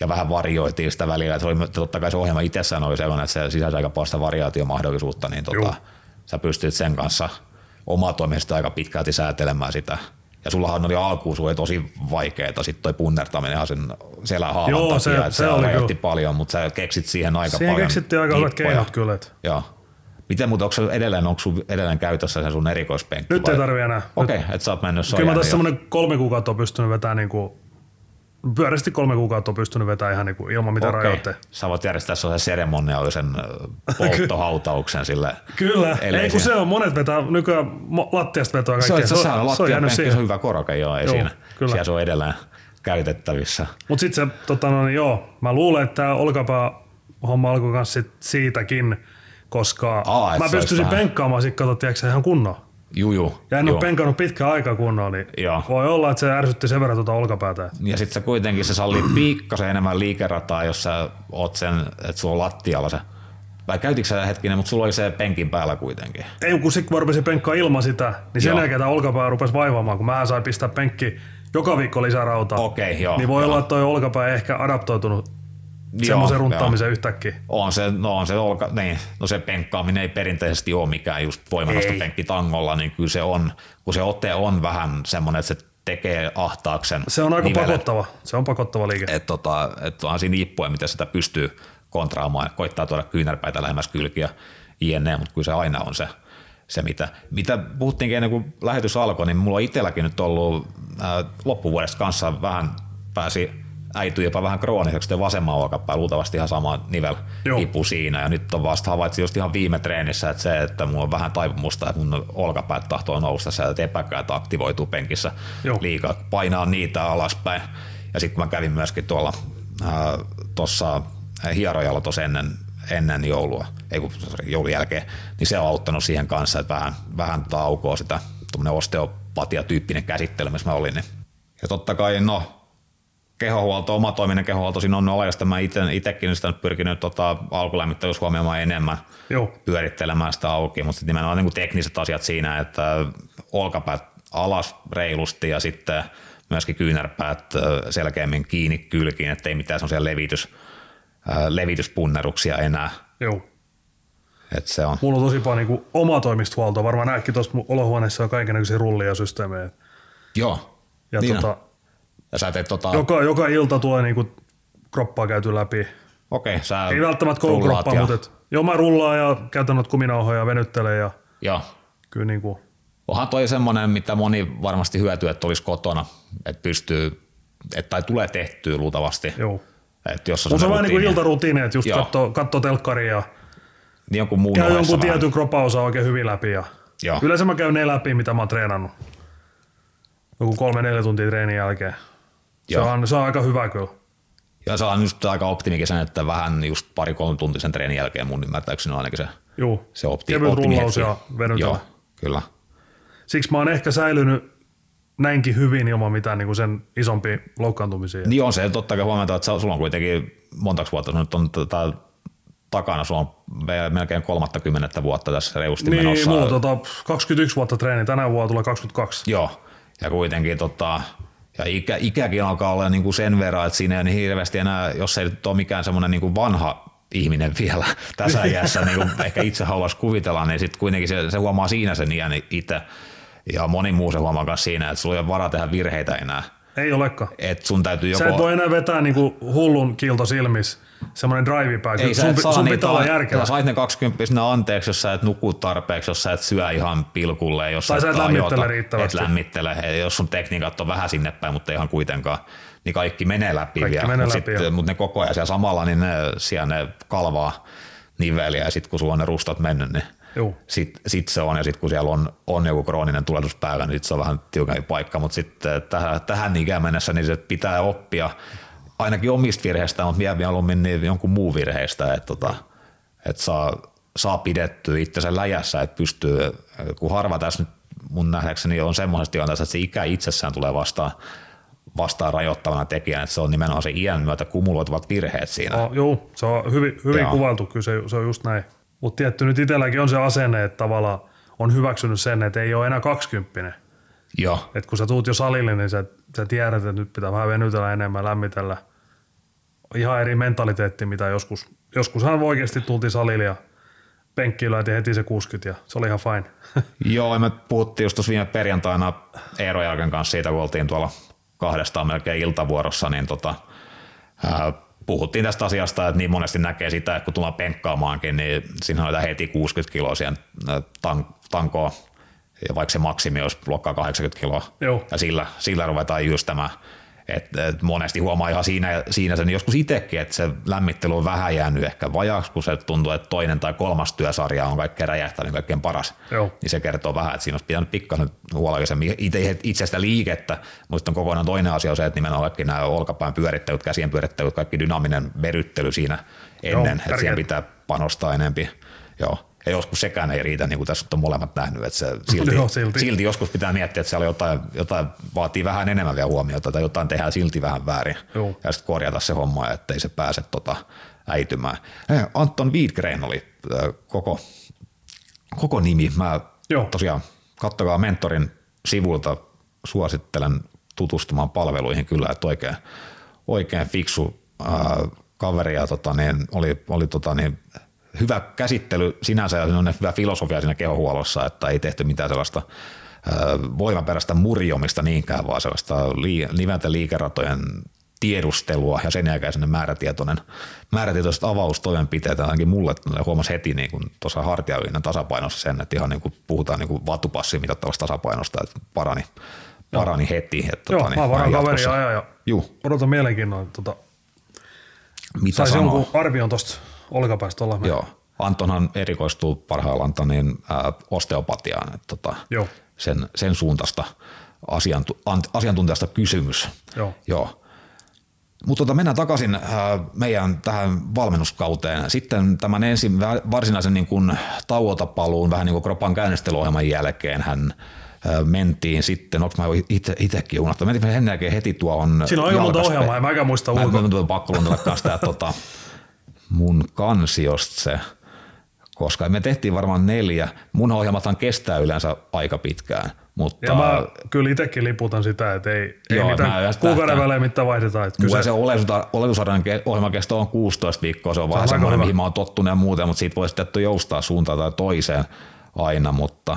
ja vähän varioitiin sitä välillä. Että se oli, totta kai se ohjelma itsessään oli sellainen, että se sisälsi aika paljon sitä variaatiomahdollisuutta, niin tota, sä pystyt sen kanssa omaa toimista aika pitkälti säätelemään sitä. Ja sullahan oli alkuun sulle tosi vaikeaa, sitten toi punnertaminen sen selän haavan Joo, takia, se- että se se, oli rajoitti kyllä. paljon, mutta sä keksit siihen aika Siihen paljon keksittiin aika hyvät keinot kyllä. Joo. Miten, mutta onko edelleen, onko sun edelleen käytössä se sun erikoispenkki? Nyt vai? ei tarvi enää. Okei, okay, että sä oot mennyt Kyllä mä tässä semmoinen kolme kuukautta on pystynyt vetämään niin kuin, pyörästi kolme kuukautta on pystynyt vetämään ihan niin kuin ilman mitään Okei. rajoitteita. Sä voit järjestää sellaisen seremoniallisen polttohautauksen sille. Kyllä, ei kun se on, monet vetää nykyään lattiasta vetoa Se on, kaikkea. se, sehän on se on jäänyt penkki, se on siihen. hyvä koroke, joo, ei Joo, siinä. kyllä. Siellä se on edelleen käytettävissä. Mutta sitten se, tota, no, niin joo, mä luulen, että tämä olkapää homma alkoi kans sit siitäkin, koska Aa, mä se pystyisin vähän- penkkaamaan sit kato, tiedätkö, ihan kunnolla. Juu, juu. Ja en ole juu. penkannut pitkään aikaa kunnolla, niin Joo. voi olla, että se ärsytti sen verran tuota olkapäätä. Ja sitten se kuitenkin se sallii pikkasen enemmän liikerataa, jos sä oot sen, että sulla on lattialla se. Vai käytitkö sä hetkinen, mutta sulla oli se penkin päällä kuitenkin. Ei, kun sitten kun mä rupesin penkkaa ilman sitä, niin sen Joo. jälkeen tämä olkapää rupesi vaivaamaan, kun mä sain pistää penkki joka viikko lisää rautaa. Okei, joo. Niin voi joo. olla, että toi olkapää ei ehkä adaptoitunut Joo, semmoisen joo. runttaamiseen yhtäkkiä. On se, no on se, olka, niin, no se penkkaaminen ei perinteisesti ole mikään just voimanostopenkki tangolla, niin kyllä se on, kun se ote on vähän semmoinen, että se tekee ahtaaksen Se on aika nivelet. pakottava. Se on pakottava liike. Että tota, et onhan siinä nippua, miten sitä pystyy kontraamaan koittaa tuoda kyynärpäitä lähemmäs kylkiä jne, mutta kyllä se aina on se, se mitä, mitä puhuttiinkin ennen kuin lähetys alkoi, niin mulla on itselläkin nyt ollut ää, loppuvuodesta kanssa vähän pääsi äityi jopa vähän krooniseksi te vasemman olkapää, luultavasti ihan sama nivel Joo. hipu siinä. Ja nyt on vasta havaitsin just ihan viime treenissä, että se, että mulla on vähän taipumusta, että mun olkapäät tahtoo nousta sieltä, että epäkäät aktivoituu penkissä Joo. liikaa, painaa niitä alaspäin. Ja sitten kun mä kävin myöskin tuolla tuossa hierojalla tuossa ennen, ennen joulua, ei kun joulun jälkeen, niin se on auttanut siihen kanssa, että vähän, vähän taukoa sitä tuommoinen osteopatia-tyyppinen käsittely, missä mä olin. Niin. Ja totta kai, no, kehohuolto, oma toiminen kehohuolto siinä on oleellista. Mä ite, itekin sitä nyt pyrkinyt tota, alkulämmittelyssä huomioimaan enemmän Joo. pyörittelemään sitä auki, mutta sitten nimenomaan niin kuin tekniset asiat siinä, että olkapäät alas reilusti ja sitten myöskin kyynärpäät selkeämmin kiinni kylkiin, ettei mitään sellaisia levitys, levityspunneruksia enää. Joo. Et se on. Mulla on tosi paljon niin oma toimistohuoltoa. Varmaan nämäkin tuossa olohuoneessa on kaikenlaisia rullia ja systeemejä. Joo. Ja niin tota, on. Ja sä teet tota, joka, joka ilta tulee niin kuin kroppaa käyty läpi. okei, sä Ei välttämättä koko kroppaa, ja- mutta et, joo mä rullaan ja käytän noita kuminauhoja ja venyttelen ja Joo. kyllä niin kuin, Onhan toi semmoinen, mitä moni varmasti hyötyy, että olisi kotona, että pystyy, että tai tulee tehtyä luultavasti. joo. Että jos on se on vähän niin kuin rutiini, iltarutiini, että just katsoo, katsoo telkkaria ja niin jonkun muun käy jonkun vähän. tietyn kropaosa oikein hyvin läpi. Ja Joo. Yleensä mä käyn ne läpi, mitä mä oon treenannut. Joku kolme, neljä tuntia treenin jälkeen. Se Joo. on, se on aika hyvä kyllä. Ja se on just aika optimikin sen, että vähän just pari-kolme tuntisen treenin jälkeen mun ymmärtääkseni on ainakin se, Juu. se opti, Kevyt rullaus ja venytellä. Joo, kyllä. Siksi mä oon ehkä säilynyt näinkin hyvin ilman mitään niin kuin sen isompia loukkaantumisia. Niin on se totta kai huomata, että sulla on kuitenkin montaks vuotta, nyt on tota, takana, sulla on melkein 30 vuotta tässä reilusti Niin, menossa. mulla on tota 21 vuotta treeni, tänä vuonna tulee 22. Joo, ja kuitenkin tota, ja ikä, ikäkin alkaa olla niin kuin sen verran, että siinä ei niin hirveästi enää, jos ei ole mikään semmoinen niin kuin vanha ihminen vielä tässä iässä, niin kuin ehkä itse haluaisi kuvitella, niin sitten kuitenkin se, se huomaa siinä sen iän itse. Ja moni muu se huomaa myös siinä, että sulla ei ole varaa tehdä virheitä enää. Ei olekaan. Että sun täytyy joko... Sä et voi enää vetää niinku hullun kiilto silmissä, semmoinen drive back. ei, sun, sun niitä, pitää olla järkevä. Sä sait ne 20 anteeksi, jos sä et nuku tarpeeksi, jos sä et syö ihan pilkulle, jos Tai sä et ajota, lämmittele riittävästi. Et lämmittele, jos sun tekniikat on vähän sinne päin, mutta ihan kuitenkaan, niin kaikki menee läpi Kaikki vielä. menee Mut läpi, sit, mut ne koko ajan siellä samalla, niin ne, siellä ne kalvaa niveliä ja sitten kun sulla on ne rustot mennyt, niin Joo. sit, sit se on, ja sitten kun siellä on, on joku krooninen tulehdus päällä, niin sit se on vähän tiukempi paikka, mutta sitten tähän, tähän ikään mennessä niin se pitää oppia ainakin omista virheistä, mutta vielä mieluummin niin jonkun muun virheistä, että tota, et saa, saa pidettyä itsensä läjässä, että pystyy, kun harva tässä nyt mun nähdäkseni on semmoisessa tilanteessa, että se ikä itsessään tulee vastaan, vastaan rajoittavana tekijänä, että se on nimenomaan se iän myötä kumuloituvat virheet siinä. Oh, joo, se on hyvin, hyvin Joo. kuvailtu, kyllä se, se on just näin. Mutta tietty nyt itselläkin on se asenne, että tavallaan on hyväksynyt sen, että ei ole enää kaksikymppinen. Joo, Et kun sä tuut jo salille, niin sä, sä tiedät, että nyt pitää vähän venytellä enemmän, lämmitellä. Ihan eri mentaliteetti, mitä joskus. Joskushan oikeasti tultiin salille ja penkkiin lyötiin heti se 60 ja se oli ihan fine. Joo, me puhuttiin just viime perjantaina Eero Jalken kanssa siitä, kun oltiin tuolla kahdestaan melkein iltavuorossa, niin tota, ää, puhuttiin tästä asiasta, että niin monesti näkee sitä, että kun tullaan penkkaamaankin, niin siinä on heti 60 kiloa siihen tank- tankoon, ja vaikka se maksimi olisi luokkaa 80 kiloa, Joo. ja sillä, sillä ruvetaan jystämään. Et, et monesti huomaa ihan siinä, siinä sen joskus itsekin, että se lämmittely on vähän jäänyt ehkä vajaaksi, kun se tuntuu, että toinen tai kolmas työsarja on kaikkein räjähtänyt kaikkein paras. Joo. Niin se kertoo vähän, että siinä olisi pitänyt pikkasen huolellisemmin itse, itsestä liikettä, mutta on kokonaan toinen asia on se, että nimenomaan kaikki nämä olkapäin pyörittelyt, käsien pyörittelyt, kaikki dynaaminen veryttely siinä ennen, Joo, että siihen pitää panostaa enempi. Joo. Ja joskus sekään ei riitä, niin kuin tässä on molemmat nähnyt, että se silti, Joo, silti. silti joskus pitää miettiä, että siellä jotain, jotain vaatii vähän enemmän vielä huomiota tai jotain tehdään silti vähän väärin Joo. ja sitten korjata se homma, ettei se pääse tota äitymään. Eh, Anton Wiedgren oli äh, koko, koko nimi. Mä Joo. tosiaan, kattokaa mentorin sivuilta, suosittelen tutustumaan palveluihin kyllä, että oikein, oikein fiksu äh, kaveri ja tota, niin, oli, oli tota, niin, hyvä käsittely sinänsä ja on hyvä filosofia siinä kehohuollossa, että ei tehty mitään sellaista voimaperäistä murjomista niinkään, vaan sellaista nivelten liikeratojen tiedustelua ja sen jälkeen sinne määrätietoinen, määrätietoiset avaustoimenpiteet, ainakin mulle huomasi heti niin kuin tuossa hartialinnan tasapainossa sen, että ihan niin kuin puhutaan niin kuin vatupassi mitattavasta tasapainosta, että parani, parani heti. Että, Joo, tota, mä varaan jatkossa- kaveria ajan ja Juu, odotan mielenkiinnolla, tota, mitä saisi jonkun arvion tuosta olkapäästä olla. Joo. Antonhan erikoistuu parhaillaan niin, ää, osteopatiaan, että tota, Joo. sen, sen suuntaista asiantu, an, asiantuntijasta kysymys. Joo. Joo. Mutta tota, mennään takaisin äh, meidän tähän valmennuskauteen. Sitten tämän ensin varsinaisen niin kuin tauolta paluun, vähän niin kuin kropan käynnistelyohjelman jälkeen hän äh, mentiin sitten, onko mä itse, itsekin unohtanut, mentiin sen jälkeen heti tuohon Siinä on aika monta ohjelmaa, en mäkään muista ulkoa. mä, mä pakko luntella kanssa tää, tota, mun kansiosta se, koska me tehtiin varmaan neljä. Mun ohjelmathan kestää yleensä aika pitkään, mutta Ja mä kyllä itsekin liputan sitä, että ei, ei Joo, mä mitään kuukauden välein mitään vaihdetaan. Että kyse, se oletusa- oletusarjan ke- ohjelmakesto on 16 viikkoa, se on vähän semmoinen, mihin mä oon tottunut ja muuta, mutta siitä voi sitten joustaa suuntaan tai toiseen aina, mutta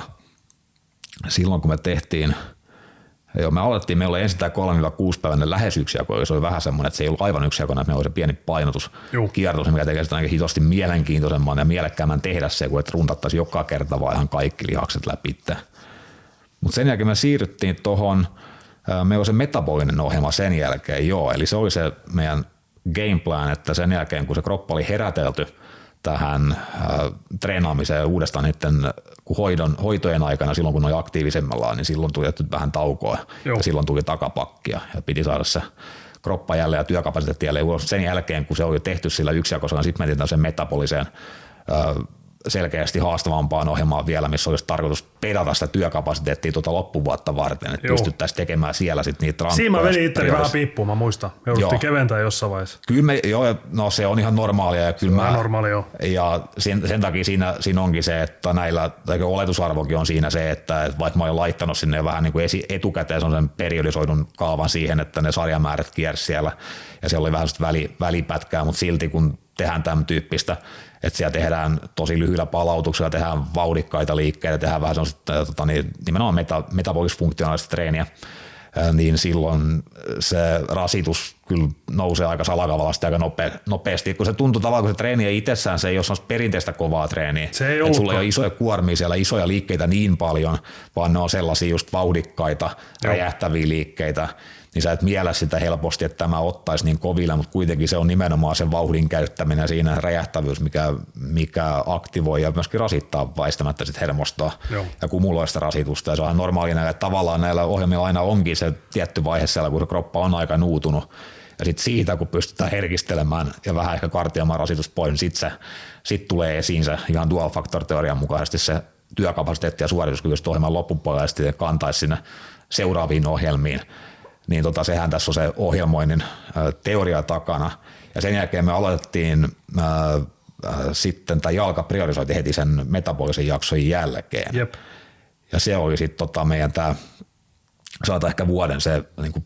silloin kun me tehtiin, joo, me aloitettiin, meillä oli ensin tämä 3-6 päivänä lähes yksijakoinen, se oli vähän semmoinen, että se ei ollut aivan yksijakoinen, että meillä oli se pieni painotus, Juu. kiertos, mikä tekee sitä aika hitosti mielenkiintoisemman ja mielekkäämmän tehdä se, kuin että runtattaisiin joka kerta vaan ihan kaikki lihakset läpi. Mutta sen jälkeen me siirryttiin tuohon, meillä oli se metabolinen ohjelma sen jälkeen, joo, eli se oli se meidän game plan, että sen jälkeen kun se kroppa oli herätelty tähän äh, treenaamiseen uudestaan niiden kun hoidon, hoitojen aikana, silloin kun oli aktiivisemmallaan, niin silloin tuli vähän taukoa Joo. ja silloin tuli takapakkia ja piti saada se kroppa jälleen ja työkapasiteetti jälleen ulos. Sen jälkeen, kun se oli tehty sillä yksijakoisena, sitten mentiin sen metaboliseen äh, selkeästi haastavampaan ohjelmaan vielä, missä olisi tarkoitus pedata sitä työkapasiteettia tuota loppuvuotta varten, että Joo. pystyttäisiin tekemään siellä sitten niitä rankkoja. Siinä mä vedin itteni periaatteessa- vähän piippuun, mä muistan. Me jouduttiin Joo. keventää jossain vaiheessa. Kyllä me, joo, no se on ihan normaalia ja kyllä mä, normaali joo. ja sen, sen takia siinä, siinä onkin se, että näillä, tai oletusarvokin on siinä se, että, että vaikka mä olen laittanut sinne vähän niin kuin esi, etukäteen sen periodisoidun kaavan siihen, että ne sarjamäärät kiersi siellä, ja siellä oli vähän väli, välipätkää, mutta silti kun tehdään tämän tyyppistä, että siellä tehdään tosi lyhyillä palautuksilla, tehdään vauhdikkaita liikkeitä, tehdään vähän sellaista tota, niin, nimenomaan meta, metabolis-funktionaalista treeniä, niin silloin se rasitus kyllä nousee aika salakavallisesti aika nope, nopeasti, kun se tuntuu tavallaan, kun se treeni ei itsessään, se ei ole perinteistä kovaa treeniä. Se ei Et sulla ei ole isoja kuormia siellä, isoja liikkeitä niin paljon, vaan ne on sellaisia just vauhdikkaita, räjähtäviä liikkeitä, niin sä et miellä sitä helposti, että tämä ottaisi niin kovilla, mutta kuitenkin se on nimenomaan se vauhdin käyttäminen siinä räjähtävyys, mikä, mikä aktivoi ja myöskin rasittaa väistämättä sit hermostoa Joo. ja kumuloi sitä rasitusta. Ja se on ihan normaalia, näillä, että tavallaan näillä ohjelmilla aina onkin se tietty vaihe siellä, kun se kroppa on aika nuutunut. Ja sitten siitä, kun pystytään herkistelemään ja vähän ehkä kartiamaan rasitus pois, niin sitten sit tulee esiin se ihan dual factor teorian mukaisesti se työkapasiteetti ja suorituskyky ohjelman loppupuolella ja sitten kantaisi sinne seuraaviin ohjelmiin. Niin tota, sehän tässä on se ohjelmoinnin teoria takana. Ja sen jälkeen me aloitettiin ö, sitten tämä jalka priorisointi heti sen metabolisen jakson jälkeen. Jep. Ja se oli sitten tota meidän tämä, sanotaan ehkä vuoden se niin kuin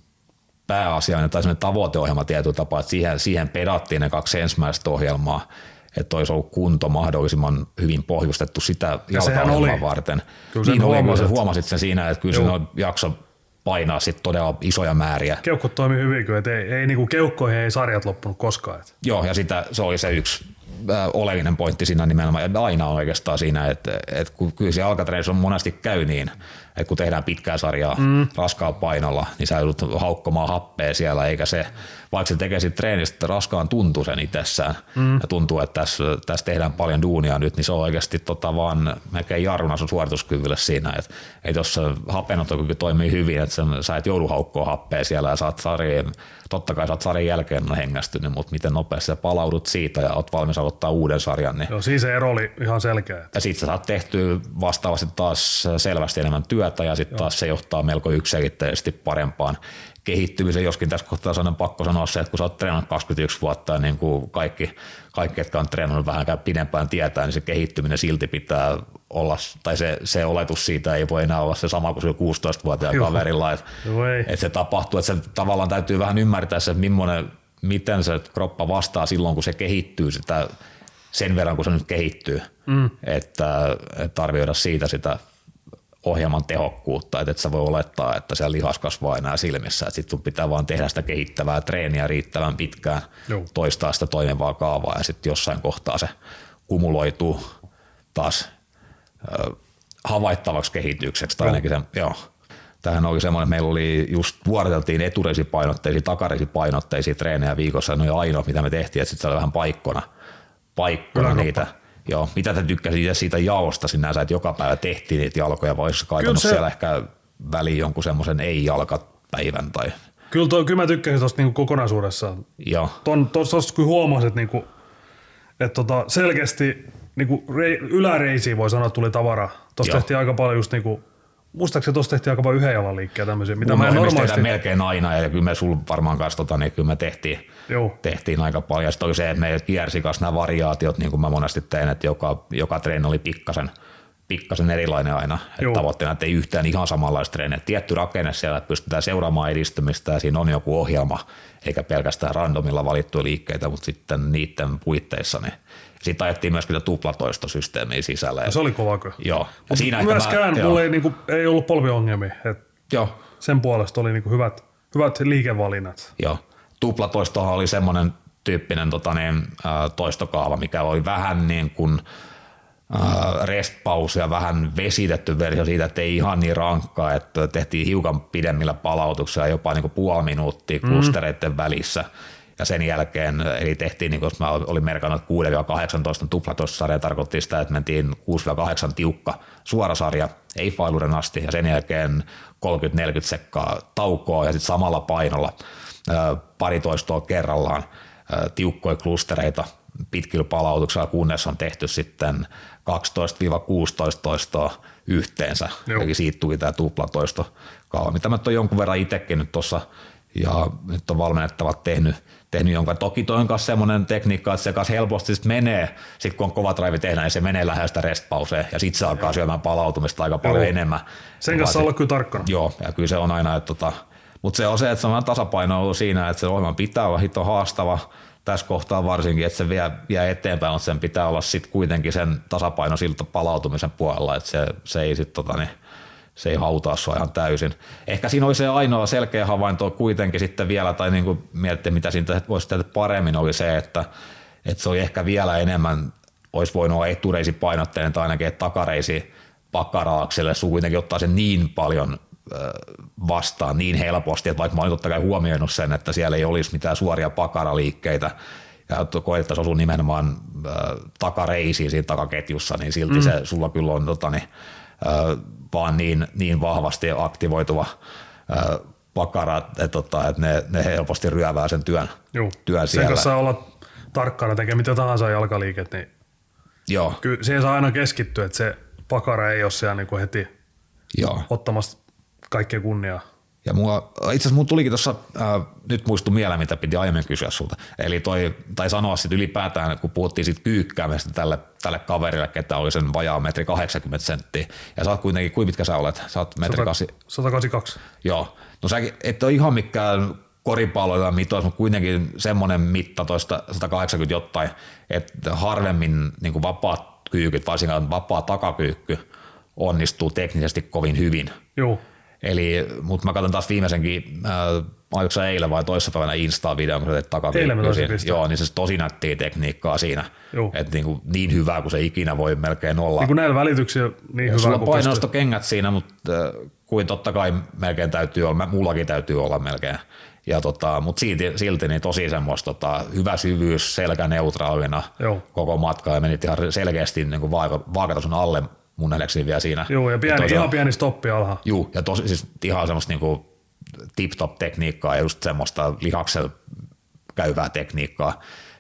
pääasiallinen tai semmoinen tavoiteohjelma tietyllä tapaa, että siihen, siihen pedattiin ne kaksi ensimmäistä ohjelmaa, että olisi ollut kunto mahdollisimman hyvin pohjustettu sitä jalkaohjelmaa varten. Kyllä niin oli, huomasit. huomasit. sen siinä, että kyllä Joo. siinä on jakso painaa sit todella isoja määriä. Keuhkot toimi hyvin kyllä, ei, ei niinku keuhkoihin ei sarjat loppunut koskaan. Et. Joo, ja sitä, se oli se yksi oleellinen pointti siinä nimenomaan, ja aina on oikeastaan siinä, että, että kun kyllä se jalkatreenissä on monesti käy niin, että kun tehdään pitkää sarjaa mm. raskaalla painolla, niin sä joudut haukkomaan happea siellä, eikä se, vaikka se tekee siitä treenistä raskaan tuntuu sen itsessään, mm. ja tuntuu, että tässä, tässä tehdään paljon duunia nyt, niin se on oikeasti tota vaan melkein jarruna sun suorituskyvylle siinä, että, että jos se hapenottokyky toimii hyvin, että sen, sä et joudu haukkoa happea siellä ja saat sarjien, totta kai sä oot sarjan jälkeen hengästynyt, mutta miten nopeasti sä palaudut siitä ja oot valmis aloittaa uuden sarjan, niin Joo, siinä se ero oli ihan selkeä. ja sitten sä saat tehtyä vastaavasti taas selvästi enemmän työtä ja sitten taas se johtaa melko yksilitteisesti parempaan kehittymiseen, joskin tässä kohtaa sanon pakko sanoa se, että kun sä oot treenannut 21 vuotta ja niin kuin kaikki, kaikki, jotka on treenannut vähän pidempään tietää, niin se kehittyminen silti pitää olla, tai se, se oletus siitä ei voi enää olla se sama kuin sillä 16-vuotiaan Joo. kaverilla, että että se tapahtuu, että se tavallaan täytyy vähän ymmärtää se, että millainen, miten se kroppa vastaa silloin, kun se kehittyy sitä sen verran, kun se nyt kehittyy, mm. että, että arvioida siitä sitä ohjelman tehokkuutta, että et sä voi olettaa, että siellä lihas kasvaa enää silmissä, että sitten pitää vaan tehdä sitä kehittävää treeniä riittävän pitkään, Joo. toistaa sitä toimivaa kaavaa ja sitten jossain kohtaa se kumuloituu taas ö, havaittavaksi kehitykseksi tai ainakin se, joo. Tähän oli semmoinen, että meillä oli just vuoroteltiin eturesipainotteisia, takareisipainotteisia treenejä viikossa, ne oli ainoa, mitä me tehtiin, että sitten se oli vähän paikkona, paikkona niitä. Joo, mitä te tykkäsit itse siitä jaosta sinänsä, että joka päivä tehtiin niitä jalkoja, vai olisiko kaivannut se- siellä ehkä väliin jonkun semmoisen ei-jalkapäivän tai Kyllä, toi, kyllä mä tykkäsin tuosta niinku kokonaisuudessaan. joo, Ton, tos, kyllä huomasit, niinku, että tota, selkeästi niinku, rei, yläreisiin voi sanoa tuli tavara. Tuossa tehtiin aika paljon just niinku, muistaakseni tuossa tehtiin aika paljon yhden jalan liikkeä tämmöisiä, mitä mä en normaalisti... melkein aina, ja kyllä me sul varmaan kanssa, tota, niin kyllä me tehtiin, Joo. tehtiin aika paljon. Sitten oli se, että meillä kiersi kanssa nämä variaatiot, niin kuin mä monesti tein, että joka, joka treeni oli pikkasen, pikkasen erilainen aina. Että tavoitteena, että ei yhtään ihan samanlaista treeniä. Tietty rakenne siellä, että pystytään seuraamaan edistymistä ja siinä on joku ohjelma, eikä pelkästään randomilla valittuja liikkeitä, mutta sitten niiden puitteissa. Niin. Sitten ajettiin myöskin tätä tuplatoistosysteemiä sisälle. Se oli kova kyllä. Joo. Ja siinä myöskään mä- mulla ei, niinku, ei ollut polviongelmia. Et Joo, sen puolesta oli niinku hyvät, hyvät liikevalinnat. Joo. Tuplatoistohan oli semmoinen tyyppinen tota niin, toistokaava, mikä oli vähän niin kuin ää, restpause ja vähän vesitetty versio siitä, että ei ihan niin rankkaa, että tehtiin hiukan pidemmillä palautuksilla, jopa niin kuin puoli minuuttia klustereiden välissä. Ja sen jälkeen, eli tehtiin, niin kuin jos mä olin merkannut 6-18 tuplatoistosarja, tarkoitti sitä, että mentiin 6-8 tiukka suorasarja, ei failuren asti, ja sen jälkeen 30-40 sekkaa taukoa ja sitten samalla painolla ää, pari toistoa kerrallaan tiukkoja klustereita pitkillä palautuksilla, kunnes on tehty sitten 12-16 toistoa yhteensä. Joo. Eli siitä tuli tämä tuplatoisto kaava, mitä mä jonkun verran itsekin nyt tuossa ja nyt on valmennettavat tehnyt, tehnyt jonkun. Toki toi on myös semmoinen tekniikka, että se kanssa helposti sit menee, sit kun on kova drive tehdään, niin se menee lähellä sitä restpausea ja sitten se alkaa syömään palautumista aika paljon Joo. enemmän. Sen kanssa olla kyllä tarkkana. Joo, ja kyllä se on aina, että tota, mutta se on se, että se on tasapaino ollut siinä, että se ohjelma pitää olla hito haastava tässä kohtaa varsinkin, että se vie, vie eteenpäin, mutta sen pitää olla sitten kuitenkin sen tasapaino siltä palautumisen puolella, että se, se ei sitten tota, niin, se ei hautaa sua ihan täysin. Ehkä siinä oli se ainoa selkeä havainto kuitenkin sitten vielä, tai niin kuin miettiä, mitä siinä voisi tehdä paremmin, oli se, että, että se oli ehkä vielä enemmän, olisi voinut olla etureisi painotteinen tai ainakin takareisi pakaraakselle, sun kuitenkin ottaa sen niin paljon vastaan niin helposti, että vaikka mä olin totta kai huomioinut sen, että siellä ei olisi mitään suoria pakaraliikkeitä, ja että koettaisiin osua nimenomaan takareisiin siinä takaketjussa, niin silti mm. se sulla kyllä on tota, niin, vaan niin, niin vahvasti aktivoituva pakara, että, tota, että ne, ne helposti ryövää sen työn, Joo. työn Sen siellä. kanssa saa olla tarkkana tekee mitä tahansa jalkaliiket, niin Joo, kyllä siihen saa aina keskittyä, että se pakara ei ole siellä niinku heti joo. ottamassa kaikkea kunniaa. Ja mua, itse asiassa mun tulikin tuossa, äh, nyt muistu mieleen, mitä piti aiemmin kysyä sulta. Eli toi, tai sanoa sitten ylipäätään, kun puhuttiin siitä kyykkäämisestä tälle, tälle kaverille, ketä oli sen vajaa metri 80 senttiä. Ja sä oot kuitenkin, kuinka mitkä sä olet? Sä oot metri 8, 182. joo. No säkin et ole ihan mikään koripalloilla mitoissa, mutta kuitenkin semmoinen mitta toista 180 jotain, että harvemmin niin kuin vapaat kyykyt, varsinkaan vapaa takakyykky, onnistuu teknisesti kovin hyvin. Joo. Eli, mutta mä katson taas viimeisenkin, äh, oliko se eilen vai toissapäivänä Insta-videon, kun sä teet pistää. Joo, niin se tosi nättiä tekniikkaa siinä. Että niin, kuin, niin hyvää kuin se ikinä voi melkein olla. Niin kuin näillä välityksillä niin hyvä Sulla on painostokengät siinä, mutta äh, kuin totta kai melkein täytyy olla, mullakin täytyy olla melkein. Ja tota, mutta silti, silti niin tosi semmoista tota, hyvä syvyys selkä neutraalina Joo. koko matka ja menit ihan selkeästi niin kuin vaaka, vaakatason alle mun nähdäkseni vielä siinä. Joo, ja pieni, toisaalta- ihan pieni stoppi alhaa. Juu, ja tosi, siis ihan semmoista niinku tip-top tekniikkaa ja just semmoista lihaksella käyvää tekniikkaa.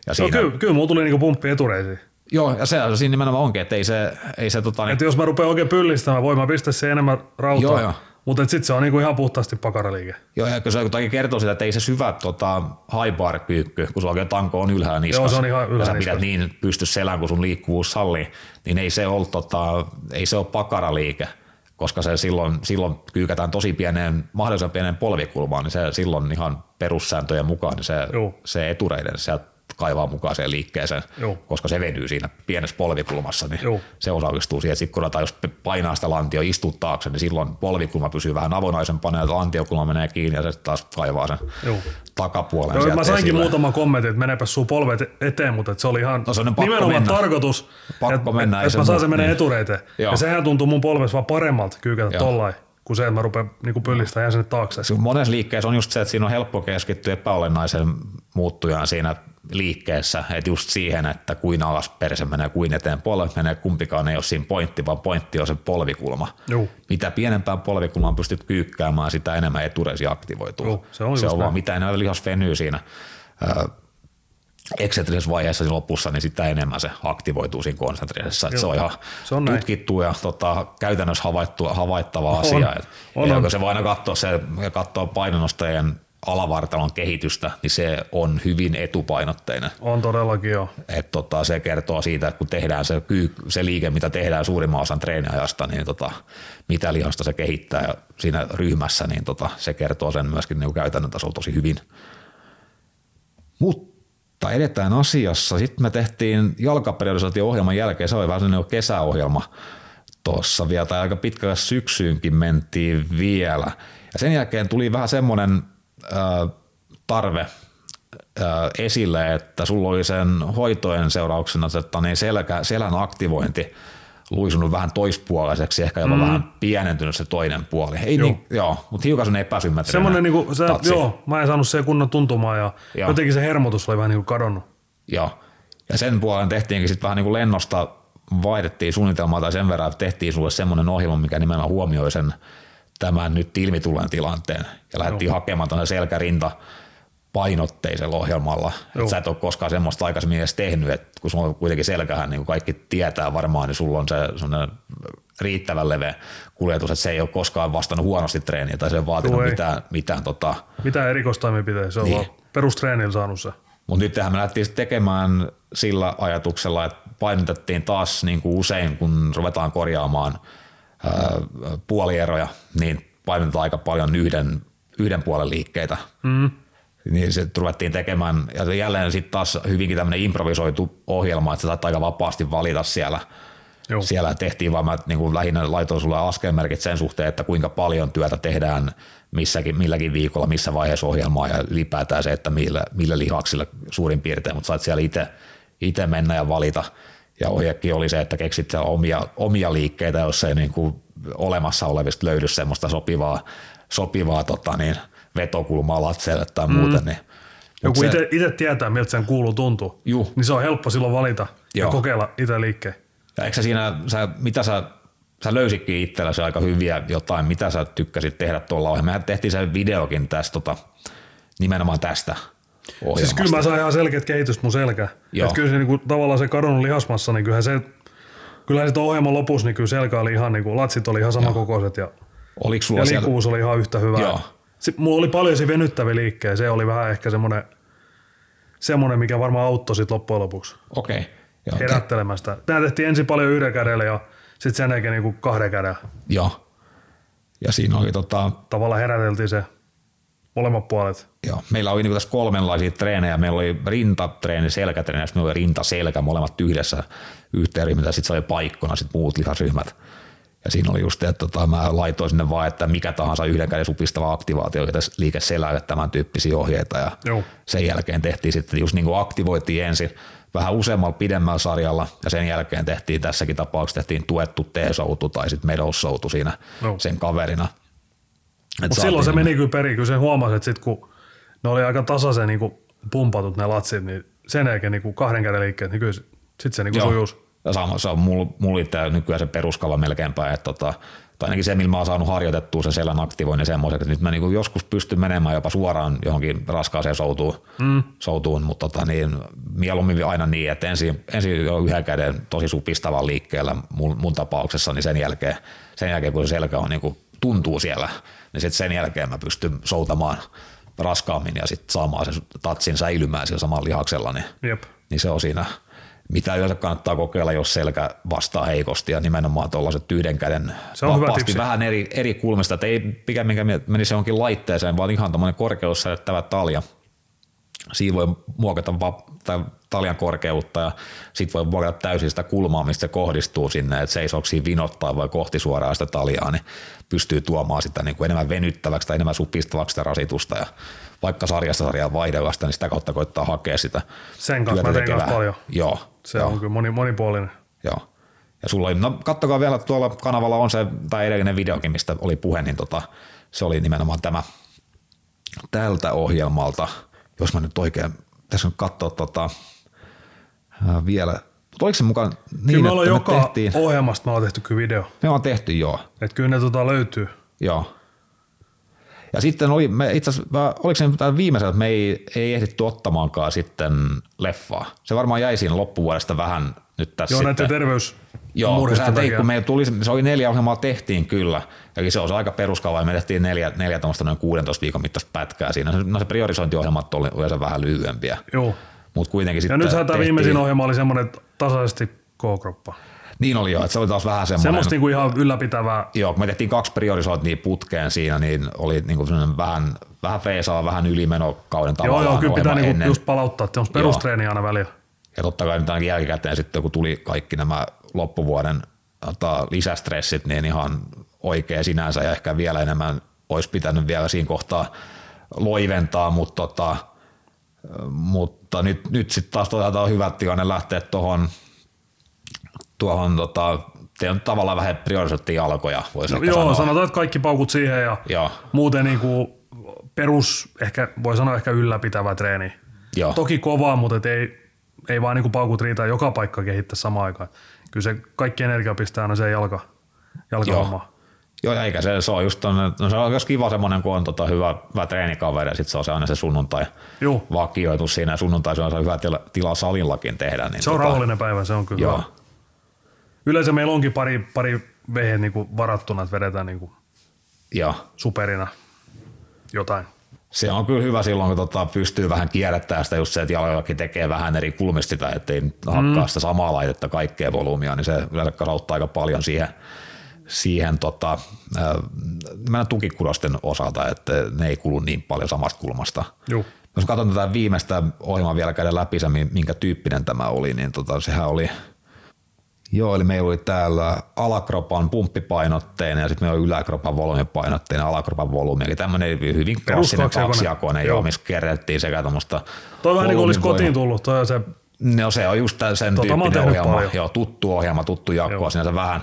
Ja No siinä, kyllä, kyllä mulla tuli niinku pumppi etureisiin. Joo, ja se siinä nimenomaan onkin, että ei se, ei se tota, niin, Että jos mä rupean oikein pyllistämään, voin mä pistää se enemmän rautaa. Joo, joo. Mutta sitten se on niinku ihan puhtaasti pakaraliike. joo, ja se jotakin kertoo sitä, että ei se syvä tota, high bar kyykky, kun sulla oikein tanko on ylhäällä niskassa. Joo, se on ihan ylhäällä ja sä pidät niin pysty selän, kun sun liikkuvuus sallii, niin ei se ole, tota, ei se ole pakaraliike koska se silloin, silloin kyykätään tosi pieneen, mahdollisimman pieneen polvikulmaan, niin se silloin ihan perussääntöjen mukaan, niin se, Joo. se etureiden sieltä kaivaa mukaan siihen liikkeeseen, Joo. koska se venyy siinä pienessä polvikulmassa, niin Joo. se osallistuu siihen. Sitten kun just painaa sitä lantio, istuu taakse, niin silloin polvikulma pysyy vähän avonaisempana ja lantiokulma menee kiinni ja se taas kaivaa sen Joo. takapuolen Joo, sieltä mä sainkin esille. muutaman kommentin, että meneepä sun polvet eteen, mutta se oli ihan No se on pakko nimenomaan mennä. tarkoitus, Pakko että mennä, ei et se mä saan sen menee niin. etureiteen. Joo. Ja sehän tuntuu mun polvessa vaan paremmalta kyykätä tollain, kuin se, että mä rupean niinku pyllistää ja sinne taakse. Se Monessa liikkeessä on just se, että siinä on helppo keskittyä epäolennaisen muuttujaan siinä liikkeessä, että just siihen, että kuin alas perse menee, kuin eteen polvet menee, kumpikaan ei ole siinä pointti, vaan pointti on se polvikulma. Joo. Mitä pienempään polvikulmaan pystyt kyykkäämään, sitä enemmän etureisi aktivoituu. Joo, se on se on näin. vaan mitä enemmän lihas venyy siinä eksentrisessä vaiheessa siinä lopussa, niin sitä enemmän se aktivoituu siinä konsentrisessa. Se on ihan se on näin. tutkittu ja tota, käytännössä havaittu, havaittava On. asia. Et, On, ja on. se voi aina katsoa, se, ja katsoa painonostajien alavartalon kehitystä, niin se on hyvin etupainotteinen. On todellakin joo. Et tota, se kertoo siitä, että kun tehdään se, se liike, mitä tehdään suurimman osan treeniajasta, niin tota, mitä lihasta se kehittää siinä ryhmässä, niin tota, se kertoo sen myöskin niin käytännön tasolla tosi hyvin. Mutta edetään asiassa. Sitten me tehtiin jalkaperiodisaatio-ohjelman jälkeen, se oli vähän sellainen kesäohjelma tuossa vielä, tai aika pitkälle syksyynkin mentiin vielä. Ja sen jälkeen tuli vähän semmoinen tarve esille, että sulla oli sen hoitojen seurauksena että niin selkä, selän aktivointi luisunut vähän toispuoliseksi, ehkä jopa mm. vähän pienentynyt se toinen puoli. Ei joo. Niin, joo mutta hiukan semmoinen epäsymmetrinen Semmoinen niinku, se, tatsi. joo, mä en saanut se kunnon tuntumaa ja Joo. jotenkin se hermotus oli vähän niinku kadonnut. Joo. Ja sen puolen tehtiinkin sitten vähän niin kuin lennosta vaihdettiin suunnitelmaa tai sen verran, että tehtiin sulle semmoinen ohjelma, mikä nimenomaan huomioi sen tämän nyt ilmitulleen tilanteen. Ja lähdettiin hakemaan tuonne selkärinta painotteisella ohjelmalla. Joo. Et sä et ole koskaan semmoista aikaisemmin edes tehnyt, että kun sulla on kuitenkin selkähän, niin kuin kaikki tietää varmaan, niin sulla on se riittävän leveä kuljetus, että se ei ole koskaan vastannut huonosti treeniä tai se ei vaatinut Joo, ei. mitään, mitään tota, Mitä erikoistoimenpiteitä, se on Niin. vaan perustreenillä saanut se. mutta nyt me lähdettiin tekemään sillä ajatuksella, että painotettiin taas niin kuin usein, kun ruvetaan korjaamaan puolieroja, niin painotetaan aika paljon yhden, yhden puolen liikkeitä. Mm. Niin se ruvettiin tekemään, ja jälleen sitten taas hyvinkin tämmöinen improvisoitu ohjelma, että sä saat aika vapaasti valita siellä. Joo. Siellä tehtiin vaan, mä niin kuin lähinnä laitoin sulle askelmerkit sen suhteen, että kuinka paljon työtä tehdään missäkin, milläkin viikolla, missä vaiheessa ohjelmaa ja ylipäätään se, että millä, millä lihaksilla suurin piirtein, mutta sait siellä itse mennä ja valita. Ja ohjekin oli se, että keksit omia, omia liikkeitä, jos ei niin kuin olemassa olevista löydy semmoista sopivaa, sopivaa tota niin, vetokulmaa latseelle tai muuten. Niin. Mut Joku se- itse tietää, miltä sen kuuluu tuntuu, Juu. niin se on helppo silloin valita Joo. ja kokeilla itse liikkeen. Ja eikö sä siinä, sä, mitä sä, sä löysitkin itselläsi aika hyviä jotain, mitä sä tykkäsit tehdä tuolla ohjelmassa. Mehän tehtiin se videokin tästä, tota, nimenomaan tästä ohjelmasta. Siis kyllä mä sain ihan selkeät kehitystä mun selkään. Joo. Et kyllä se niinku, tavallaan se kadonnut lihasmassa, niin kyllähän se, kyllähän sitten ohjelman lopussa, niin kyllä selkä oli ihan, niinku, latsit oli ihan samankokoiset ja, Oliko sulla ja siellä, liikkuvuus oli ihan yhtä hyvä. Joo. Sitten mulla oli paljon siinä venyttäviä liikkejä, se oli vähän ehkä semmoinen, semmoinen mikä varmaan auttoi sit loppujen lopuksi okei. Okay. herättelemään sitä. Tämä tehtiin ensin paljon yhden kädellä ja sitten sen jälkeen niinku kahden kädellä. Joo. Ja siinä oli tota, Tavallaan heräteltiin se molemmat puolet. Joo, meillä oli niinku tässä kolmenlaisia treenejä. Meillä oli rintatreeni, selkätreeni ja sitten meillä oli rinta-selkä molemmat yhdessä yhteen ryhmään. Sitten se oli paikkona sitten muut lihasryhmät. Ja siinä oli just, että tota, mä laitoin sinne vaan, että mikä tahansa yhden käden supistava aktivaatio, tässä liike selälle tämän tyyppisiä ohjeita. Ja Joo. sen jälkeen tehtiin sitten just niin kuin aktivoitiin ensin vähän useammalla pidemmällä sarjalla ja sen jälkeen tehtiin tässäkin tapauksessa tehtiin tuettu T-soutu tai sitten medoussoutu siinä Joo. sen kaverina. Mutta silloin se meni kyllä perin. Kyllä se huomasi, että sit kun ne oli aika tasaisen niin pumpatut ne latsit, niin sen jälkeen niin kahden käden liikkeet, niin kyllä sitten se niin sujuus. Ja sama, se on mulla, mulla itse nykyään se peruskava melkeinpä, että tota, tai ainakin se, millä mä oon saanut harjoitettua sen selän aktivoinnin semmoiseksi, että nyt mä niinku joskus pystyn menemään jopa suoraan johonkin raskaaseen soutuun, mm. soutuun mutta tota, niin, mieluummin aina niin, että ensin, ensin jo yhden käden tosi supistavan liikkeellä mun, mun tapauksessa, niin sen jälkeen, sen jälkeen kun se selkä on niinku, tuntuu siellä, niin sitten sen jälkeen mä pystyn soutamaan raskaammin ja sitten saamaan sen tatsin säilymään sillä samalla lihaksella, niin Jep. niin se on siinä, mitä yleensä kannattaa kokeilla, jos selkä vastaa heikosti ja nimenomaan tuollaiset yhden käden Se on vapaasti vähän eri, eri kulmista, että ei pikemminkin menisi johonkin laitteeseen, vaan ihan tämmöinen korkeus säädettävä talja. Siinä voi muokata va- tai taljan korkeutta ja sitten voi muokata täysin sitä kulmaa, mistä se kohdistuu sinne, että seisooko siinä vinottaa vai kohti suoraan sitä taljaa, niin pystyy tuomaan sitä niin kuin enemmän venyttäväksi tai enemmän supistavaksi sitä rasitusta ja vaikka sarjasta sarjaan vaihdella sitä, niin sitä kautta koittaa hakea sitä Sen kanssa mä kanssa tekevää. paljon. Joo, Se joo, on kyllä moni, monipuolinen. joo. Ja sulla oli, no kattokaa vielä, tuolla kanavalla on se, tai edellinen videokin, mistä oli puhe, niin tota, se oli nimenomaan tämä tältä ohjelmalta, jos mä nyt oikein, tässä on katsoa tota, ää, vielä, mutta oliko se mukaan niin, Kyllä me ollaan joka me tehtiin, ohjelmasta me ollaan tehty kyllä video. me ollaan tehty joo, Että kyllä ne tota löytyy. joo. Ja sitten oli, me itse asiassa, oliko se nyt viimeisellä, että me ei, ei ehditty ottamaankaan sitten leffaa. Se varmaan jäi siinä loppuvuodesta vähän nyt tässä Joo, sitten. näiden terveys Joo, kun sä teit, kun meillä tuli, se oli neljä ohjelmaa tehtiin kyllä, ja se on aika peruskava, ja me tehtiin neljä, neljä noin 16 viikon mittaista pätkää siinä. No se priorisointiohjelmat oli yleensä vähän lyhyempiä, Joo. mutta kuitenkin Ja sitten nythän tämä tehtiin- viimeisin ohjelma oli semmoinen tasaisesti K-kroppa. Niin oli jo, että se oli taas vähän semmoinen, Semmoista niinku ihan ylläpitävää. joo, kun me tehtiin kaksi priorisointia putkeen siinä, niin oli niinku vähän, vähän freesaa, vähän ylimenokauden Joo, tavallaan joo, kyllä pitää niinku just palauttaa, että on perustreeni aina välillä. Ja totta kai nyt ainakin jälkikäteen sitten, kun tuli kaikki nämä loppuvuoden tota, lisästressit, niin ihan oikea sinänsä ja ehkä vielä enemmän olisi pitänyt vielä siinä kohtaa loiventaa, mutta, tota, mutta nyt, nyt sitten taas otetaan hyvä tilanne lähteä tuohon tuohon tota, te on tavallaan vähän priorisoitti jalkoja, voisi No, joo, sanoa. sanotaan, että kaikki paukut siihen ja Joo, muuten niinku perus, ehkä voi sanoa ehkä ylläpitävä treeni. joo. Toki kovaa, mutta et ei, ei vaan niinku paukut riitä joka paikka kehittää samaan aikaan. Kyllä se kaikki energia pistää aina se jalka, jalkahomma. Joo, ja eikä se, se on just tonne, no se on myös kiva semmoinen, kun on tota hyvä, hyvä treenikaveri ja sitten se on se aina se sunnuntai Joo, vakioitus siinä ja sunnuntai se on se hyvä tila, tila salillakin tehdä. Niin se on rauhallinen päivä, se on kyllä Joo, hyvä. Yleensä meillä onkin pari, pari vehe niinku varattuna, että vedetään niinku joo. superina jotain. Se on kyllä hyvä silloin, kun tota pystyy vähän kierrättämään sitä just se, että jalojakin tekee vähän eri kulmista sitä, ettei nyt hakkaa sitä samaa laitetta kaikkea volyymia, niin se yleensä kasauttaa aika paljon siihen, siihen tota, äh, tukikudosten osalta, että ne ei kulu niin paljon samasta kulmasta. Joo. Jos katson tätä viimeistä ohjelmaa vielä käydä läpi se, minkä tyyppinen tämä oli, niin tota, sehän oli, joo, eli meillä oli täällä alakropan pumppipainotteinen ja sitten meillä oli yläkropan volyymipainotteinen alakropan volyymi, eli tämmöinen hyvin klassinen kaksijakoinen. joo, missä kerättiin sekä tuommoista Toi vähän niin kuin olisi kotiin tullut, toi se, No se on just sen Tota tyyppinen ohjelma, paljon. joo, tuttu ohjelma, tuttu jakko, Joo. sinänsä vähän.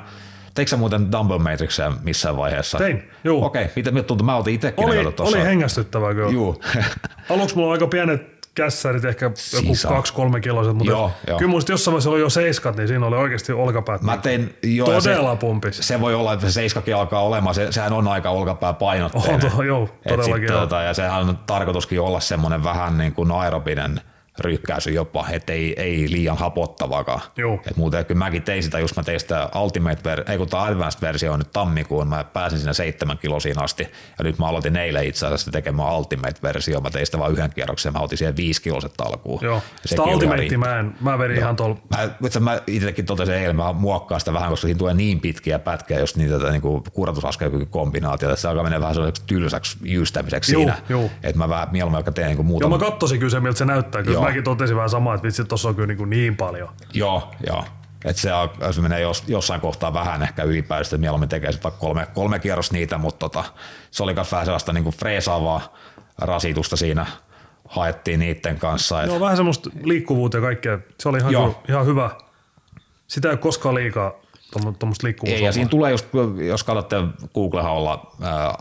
Teikö sä muuten Dumble Matrixia missään vaiheessa? Tein, juu. Okei, mitä miltä tuntuu? Mä oltiin itsekin oli, tuossa. oli hengästyttävää kyllä. Juu. Aluksi mulla on aika pienet kässärit, ehkä joku on. kaksi-kolme kiloiset, mutta Joo, joo. kyllä musta jossain vaiheessa oli jo seiskat, niin siinä oli oikeasti olkapäät Mä niin tein, joo, todella se, pumpis. se, voi olla, että se seiskakin alkaa olemaan, se, sehän on aika olkapää painotteinen. On tuo, joo, Et todellakin sit, joo. tota, ja sehän on tarkoituskin olla semmoinen vähän niin kuin aerobinen ryykkäisy jopa, että ei, ei liian hapottavakaan. Joo. Et muuten kyllä mäkin tein sitä, just mä tein sitä Ultimate, ver- ei kun tämä Advanced-versio on nyt tammikuun, mä pääsin sinne seitsemän kilosiin asti, ja nyt mä aloitin eilen itse asiassa tekemään Ultimate-versio, mä tein sitä vain yhden kierroksen, mä otin siihen viisi kiloset alkuun. Joo. Sitä Ultimate mä, en, mä vedin ihan tuolla Mä, itse mä itsekin totesin eilen, mä muokkaan sitä vähän, koska siinä tulee niin pitkiä pätkiä, jos niitä tätä niinku kuratusaskelkykykombinaatiota, että se alkaa mennä vähän sellaiseksi tylsäksi jyystämiseksi Juu, siinä. Että mä vähän mieluummin teen niinku Joo, muutaman. mä kattosin kyllä se, miltä se näyttää. Kyllä Joo. Mäkin totesin vähän samaa, että vitsi, tossa on kyllä niin, kuin niin paljon. Joo, joo. Että se, se menee jos, jossain kohtaa vähän ehkä ylipäänsä, että mieluummin tekee vaikka kolme, kolme kierros niitä, mutta tota, se oli myös vähän sellaista niinku freesaavaa rasitusta siinä haettiin niiden kanssa. Et, Joo, vähän semmoista liikkuvuutta ja kaikkea. Se oli ihan, Joo. kyllä, ihan hyvä. Sitä ei ole koskaan liikaa tuommoista liikkuvuutta. Ei, ja siinä tulee just, jos katsotte Googlehaulla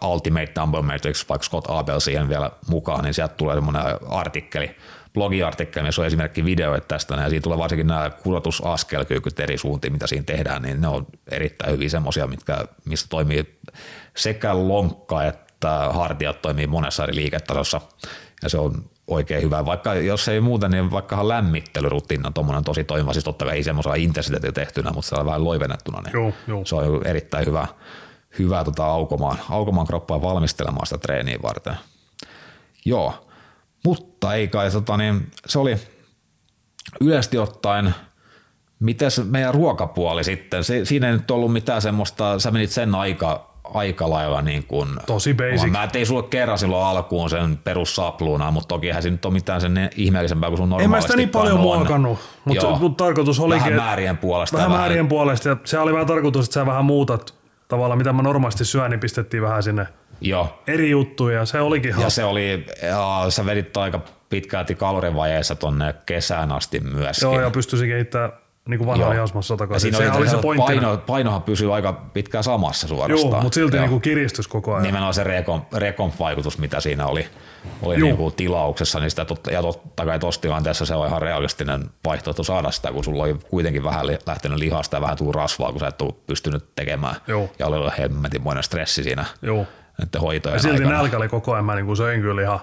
uh, Ultimate Number Matrix, vaikka Scott Abel siihen vielä mukaan, niin sieltä tulee semmoinen artikkeli, blogiartikkeli, missä on esimerkki videoita tästä, ja siinä tulee varsinkin nämä kurotusaskelkykyt eri suuntiin, mitä siinä tehdään, niin ne on erittäin hyvin semmoisia, mitkä, mistä toimii sekä lonkka että hartiat toimii monessa eri liiketasossa, ja se on oikein hyvä. Vaikka jos ei muuten, niin vaikka lämmittelyrutiina on tuommoinen tosi toimiva, siis totta kai ei semmoisella intensiteetillä tehtynä, mutta se on vähän loivennettuna, niin Joo, joo. se on erittäin hyvä, hyvä tota aukomaan, aukomaan kroppaa valmistelemaan sitä treeniä varten. Joo, mutta ei kai, tota, niin, se oli yleisesti ottaen, mites meidän ruokapuoli sitten, se, siinä ei nyt ollut mitään semmoista, sä menit sen aika, aika lailla niin kuin, Tosi basic. Mä tein sulle kerran silloin alkuun sen perussapluunaa, mutta toki eihän siinä nyt ole mitään sen ihmeellisempää kuin sun En mä normaalisti. sitä niin paljon muokannut, mutta Joo. mut tarkoitus olikin, Vähän määrien puolesta. vähän määrien puolesta. Ja se oli vähän tarkoitus, että sä vähän muutat tavallaan, mitä mä normaalisti syön, niin pistettiin vähän sinne Joo, eri juttuja. Ja se olikin ja ihan, se oli, ja sä vedit aika pitkälti kalorivajeessa tonne kesään asti myöskin. joo, ja pystyisin kehittämään niin kuin vanhaa Joo. lihasmassa ja takaisin. siinä oli, oli se pointti. paino, painohan pysyy aika pitkään samassa suorastaan. Joo, mutta silti Joo. niin kuin kiristys koko ajan. nimenomaan se rekon, rekon vaikutus, mitä siinä oli, oli Juu. niin kuin tilauksessa, niin sitä totta, ja totta kai tuossa tilanteessa se on ihan realistinen vaihtoehto saada sitä, kun sulla oli kuitenkin vähän li- lähtenyt lihasta ja vähän tuu rasvaa, kun sä et ole pystynyt tekemään. Joo. Ja oli ollut hemmetinmoinen stressi siinä Joo. Näiden hoitojen silti aikana. nälkä oli koko ajan, mä niin kuin söin kyllä ihan.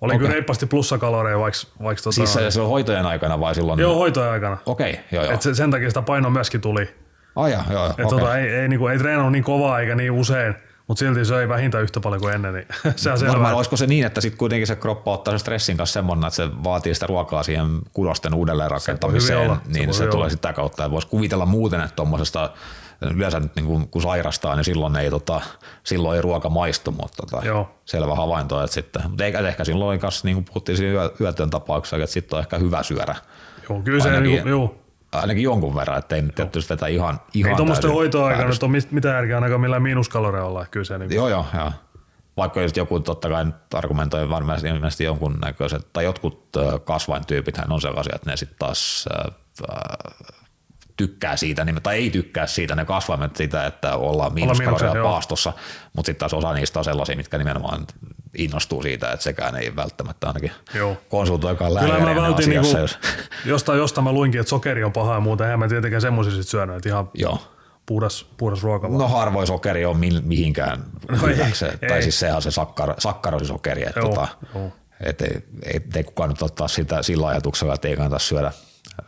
Oli okay. kyllä reippaasti plussakaloreja, vaikka, vaikka tota, Siis se, se on hoitojen aikana vai silloin? joo, hoitojen aikana. Okei, joo joo. Et se, sen takia sitä paino myöskin tuli. Ai joo, joo, Et okei. tota, ei, ei, niinku, ei treenannut niin kovaa eikä niin usein, mutta silti söi vähintään yhtä paljon kuin ennen. Niin se on selvä. Varmaan olisiko se niin, että sitten kuitenkin se kroppa ottaa sen stressin kanssa semmoinen, että se vaatii sitä ruokaa siihen kudosten uudelleen rakentamiseen, hyvin olla, se niin se, hyvin tulee sitä kautta. Ja voisi kuvitella muuten, että tuommoisesta yleensä nyt niin kuin, kun sairastaa, niin silloin ei, tota, silloin ei ruoka maistu, mutta tota, Joo. selvä havainto. Että sitten, mutta eikä, ehkä silloin kanssa, niin kuin puhuttiin siinä yö, yötyön tapauksessa, että sitten on ehkä hyvä syödä Joo, kyllä se ainakin- niinku, joo. ainakin jonkun verran, ettei nyt tietysti vetä ihan, ihan Ei päädystä. nyt ole mit- mitään järkeä ainakaan millään miinuskaloreja olla. että Kyllä se niinku, Joo, joo, joo. Vaikka just joku totta kai argumentoi varmasti ilmeisesti jonkun näköiset, tai jotkut kasvaintyypithän on sellaisia, että ne sitten taas ö, tykkää siitä, niin- tai ei tykkää siitä, ne kasvaimet sitä, että ollaan joo. paastossa, mutta sitten taas osa niistä on sellaisia, mitkä nimenomaan innostuu siitä, että sekään ei välttämättä ainakin Joo. konsultoikaan Kyllä lääkäriä mä vältin niinku, asiassa, jos, jostain, jostain mä luinkin, että sokeri on paha ja muuta. Eihän mä tietenkään semmoisia sit syönyt, että ihan joo. puhdas, puhdas ruoka vaan. No harvoin sokeri on mi- mihinkään No ei, hyväksi, ei. tai siis sehän on se sakkar, sakkarosisokeri, että Joo, tota, joo. et ei, ei, ei, kukaan nyt ottaa sitä sillä ajatuksella, että ei kannata syödä,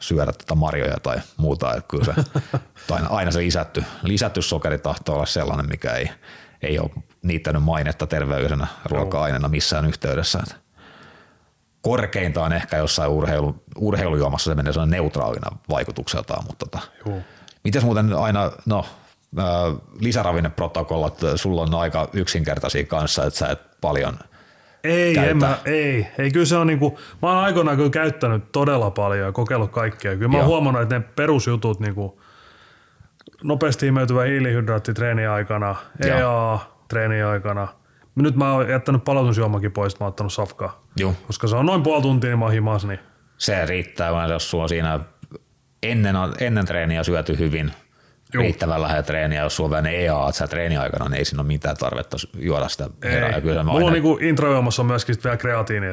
syödä tota marjoja tai muuta, että kyllä se, tai aina, aina se lisätty, lisätty sokeri tahtoo olla sellainen, mikä ei, ei ole niittänyt mainetta terveydenä ruoka-aineena missään yhteydessä. Et korkeintaan ehkä jossain urheilu, urheilujuomassa se menee sellainen neutraalina vaikutukseltaan, mutta tota, Joo. Mites muuten aina, no lisäravinneprotokollat, sulla on aika yksinkertaisia kanssa, että sä et paljon, Ei, käytä. en mä, ei, ei, kyllä se on niinku, mä oon aikoinaan kyllä käyttänyt todella paljon ja kokeillut kaikkea. Kyllä mä oon Joo. huomannut, että ne perusjutut niinku, nopeasti imeytyvä hiilihydraatti treeni aikana. EA treeni aikana. Nyt mä oon jättänyt palautusjuomakin pois, mä oon ottanut safkaa. Joo. Koska se on noin puoli tuntia, niin mä oon himas, niin se riittää, vaan jos sulla on siinä ennen, ennen treeniä syöty hyvin, Joo. riittävän lähellä treeniä, jos sulla on vielä ne EA, että sä treeniaikana, niin ei siinä ole mitään tarvetta juoda sitä herää. Ja kyllä mä Mulla aina, on niinku introjuomassa on myöskin vielä kreatiini.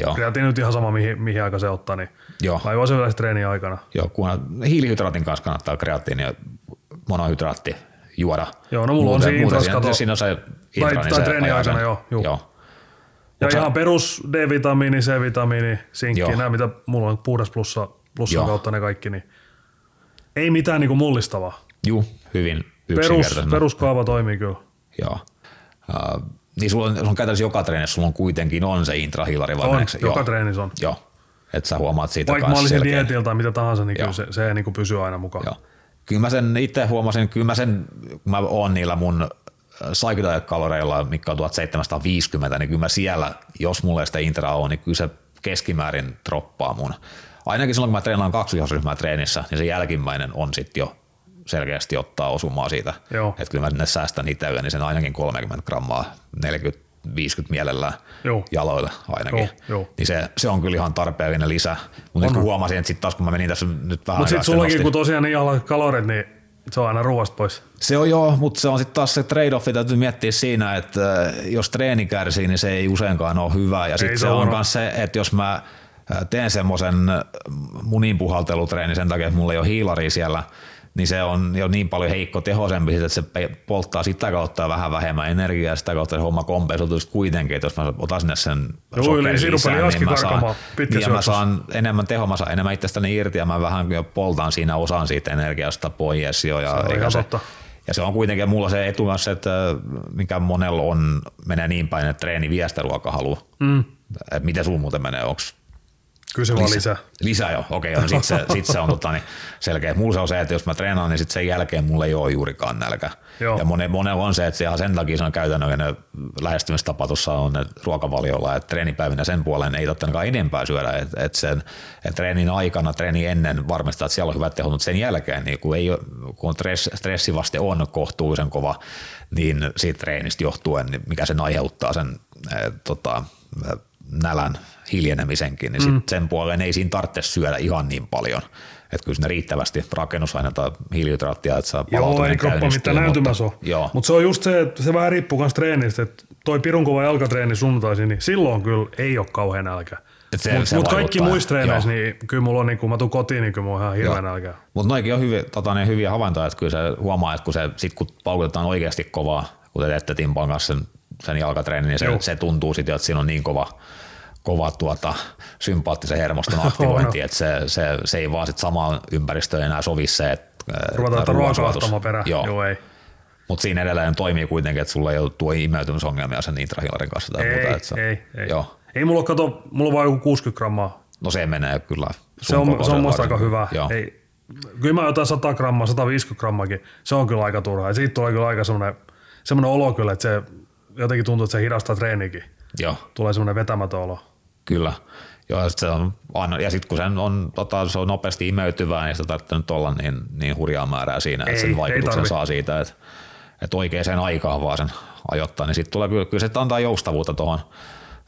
Joo. kreatiini nyt ihan sama, mihin, mihin aika se ottaa, niin Joo. mä juon sen yleensä treeni aikana. joo, kun hiilihydraatin kanssa kannattaa kreatiini ja monohydraatti juoda. Joo, no mulla on siinä siinä, kato. siinä on se Tai- intro, niin tai se treeni aikana, sen. joo, juu. joo. Ja sä- ihan perus D-vitamiini, C-vitamiini, sinkki, Joo. nämä mitä mulla on puhdas plussa, plussan Joo. kautta ne kaikki, niin ei mitään niinku mullistavaa. Juu, hyvin Perus, peruskaava toimii kyllä. Joo. Uh, niin sulla on, sulla on käytännössä joka treenissä, sulla on kuitenkin on se intrahilari vai On, joka treenissä on. Joo. Että sä huomaat siitä Vaikka mä olisin selkeä. tai mitä tahansa, niin kyllä se, se niinku pysyy aina mukaan. Joo. Kyllä mä sen itse huomasin, kyllä mä sen, kun mä oon niillä mun psychedelic-kaloreilla, mikä on 1750, niin kyllä mä siellä, jos mulla ei sitä intraa on, niin kyllä se keskimäärin droppaa mun. Ainakin silloin, kun mä treenaan kaksi ryhmää treenissä, niin se jälkimmäinen on sitten jo selkeästi ottaa osumaa siitä. Joo. Että kyllä mä sinne säästän itselleni niin sen ainakin 30 grammaa, 40 50 mielellään Joo. jaloille ainakin. Joo, joo. Niin se, se, on kyllä ihan tarpeellinen lisä. Mutta nyt kun huomasin, että sitten taas kun mä menin tässä nyt vähän Mutta sitten aikaa sullakin, nostin- kun tosiaan niin alhaat kalorit, niin se on aina ruoasta pois. se on joo, mutta se on sitten taas se trade-offi, täytyy miettiä siinä, että äh, jos treeni kärsii, niin se ei useinkaan ole hyvä. Ja sitten se se on myös se, että jos mä äh, teen semmoisen muninpuhaltelutreeni sen takia, että mulla ei ole hiilari siellä, niin se on jo niin paljon heikko tehoisempi, että se polttaa sitä kautta vähän vähemmän energiaa, sitä kautta se homma kompensoituu kuitenkin, että jos mä otan sinne sen Joo, sokerin rupeli aski mä saan, niin mä saan enemmän tehoa, mä saan enemmän itsestäni irti ja mä vähän jo poltan siinä osan siitä energiasta pois jo. Ja Se on se, totta. ja se on kuitenkin mulla se etu myös, että mikä monella on, menee niin päin, että treeni vie sitä ruokahalua. Mm. Miten sulla muuten menee? Onko Kyllä se vaan lisää. Lisää jo, okei, no sit se, sit se on tota, niin selkeä. Mulla se on se, että jos mä treenaan, niin sit sen jälkeen mulla ei ole juurikaan nälkä. Joo. Ja monen, monella on se, että se ihan sen takia se on käytännöllinen lähestymistapa tuossa on että ruokavaliolla, että treenipäivinä sen puolen ei totta kai enempää syödä, että, että sen että treenin aikana, treeni ennen varmistaa, että siellä on hyvät tehot, mutta sen jälkeen, niin kun, ei, kun stress, stressivaste on kohtuullisen kova, niin siitä treenistä johtuen, niin mikä sen aiheuttaa sen eh, tota, nälän hiljenemisenkin, niin sit sen puoleen ei siinä tarvitse syödä ihan niin paljon. Että kyllä sinne riittävästi rakennusaineita, hiilihydraattia, että saa Joo, ei kroppa mitään näytymässä ole. mutta- Mutta se on just se, että se vähän riippuu myös treenistä, että toi pirun kova jalkatreeni sunnuntaisin, niin silloin kyllä ei ole kauhean nälkä. Mutta mut kaikki muissa treeneissä, niin kyllä mulla on, niin kun mä tuun kotiin, niin kyllä mulla on ihan hirveän nälkä. Mutta noikin on hyviä, tota, niin hyviä havaintoja, että kyllä se huomaa, että kun, se, sit kun paukutetaan oikeasti kovaa, kun te teette Timpan kanssa sen, sen jalkatreeni, niin se, Joo. se tuntuu sitten, että siinä on niin kova, kova tuota, sympaattisen hermoston aktivointi, että se, se, se, ei vaan sit samaan ympäristöön enää sovi se, että Ruvetaan että ruokaa perään. Joo, Joo, ei. mutta siinä edelleen toimii kuitenkin, että sulla ei ole tuo imeytymisongelmia sen intrahilarin kanssa tai Ei, muuta. Että se, ei, ei. Joo. Ei mulla kato, mulla on vaan joku 60 grammaa. No se menee kyllä. Se on, se on musta aika hyvä. Joo. Ei, kyllä mä jotain 100 grammaa, 150 grammakin, se on kyllä aika turhaa. Siitä tulee kyllä aika semmoinen, semmoinen olo kyllä, että se jotenkin tuntuu, että se hidastaa treenikin. Joo. Tulee semmoinen vetämätön olo. Kyllä. Joo, sit se on aina, ja sitten kun sen on, tota, se on nopeasti imeytyvää, niin sitä tarvitsee nyt olla niin, niin hurjaa määrää siinä, että sen vaikutuksen saa siitä, että, että oikeaan aikaan vaan sen ajoittaa, niin sitten tulee kyllä, kyllä se antaa joustavuutta tuohon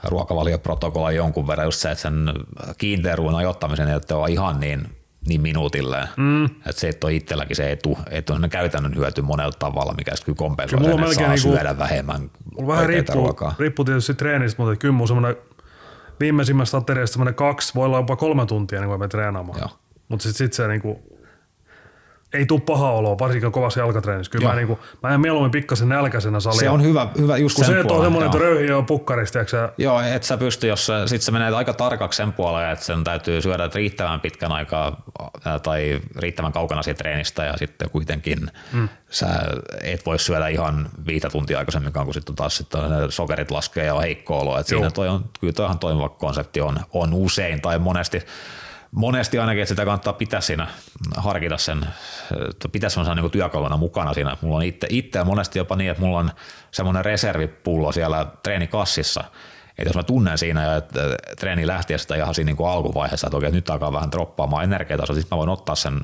ruokavalioprotokollaan jonkun verran, just se, että sen kiinteän ruoan ajoittamisen ei ole ihan niin, niin minuutilleen. Mm. Että se, että on itselläkin se etu, että on käytännön hyöty monella tavalla, mikä sitten kyllä kompensoi sen, että saa niinku- syödä vähemmän Mulla vähän riippuu, ruokaa. riippuu tietysti treenistä, mutta kyllä mulla semmoinen viimeisimmästä ateriasta semmoinen kaksi, voi olla jopa kolme tuntia, niin kun mä menen treenaamaan. Mutta sitten sit se niinku, ei tuu paha oloa, varsinkaan kovassa jalkatreenissä. Kyllä Joo. mä, niinku, mä en mieluummin pikkasen nälkäisenä salia. Se on hyvä, hyvä just kun sen se, että on semmoinen, että röyhi on pukkarista, sä, Joo, et sä pysty, jos se, sit se menee aika tarkaksi sen puoleen, että sen täytyy syödä riittävän pitkän aikaa tai riittävän kaukana siitä treenistä ja sitten kuitenkin mm. sä et voi syödä ihan viitä tuntia aikaisemminkaan, kun sitten taas sitten ne sokerit laskee ja on heikko olo. Et siinä toi on, kyllä toihan toimiva konsepti on, on usein tai monesti monesti ainakin, että sitä kannattaa pitää siinä, harkita sen, että pitää semmoisena niin työkaluna mukana siinä. Mulla on itse, itse monesti jopa niin, että mulla on semmoinen reservipullo siellä treenikassissa, että jos mä tunnen siinä että treeni lähtiessä ihan siinä niin alkuvaiheessa, että oikein nyt alkaa vähän droppaamaan energiatasoa, sitten mä voin ottaa sen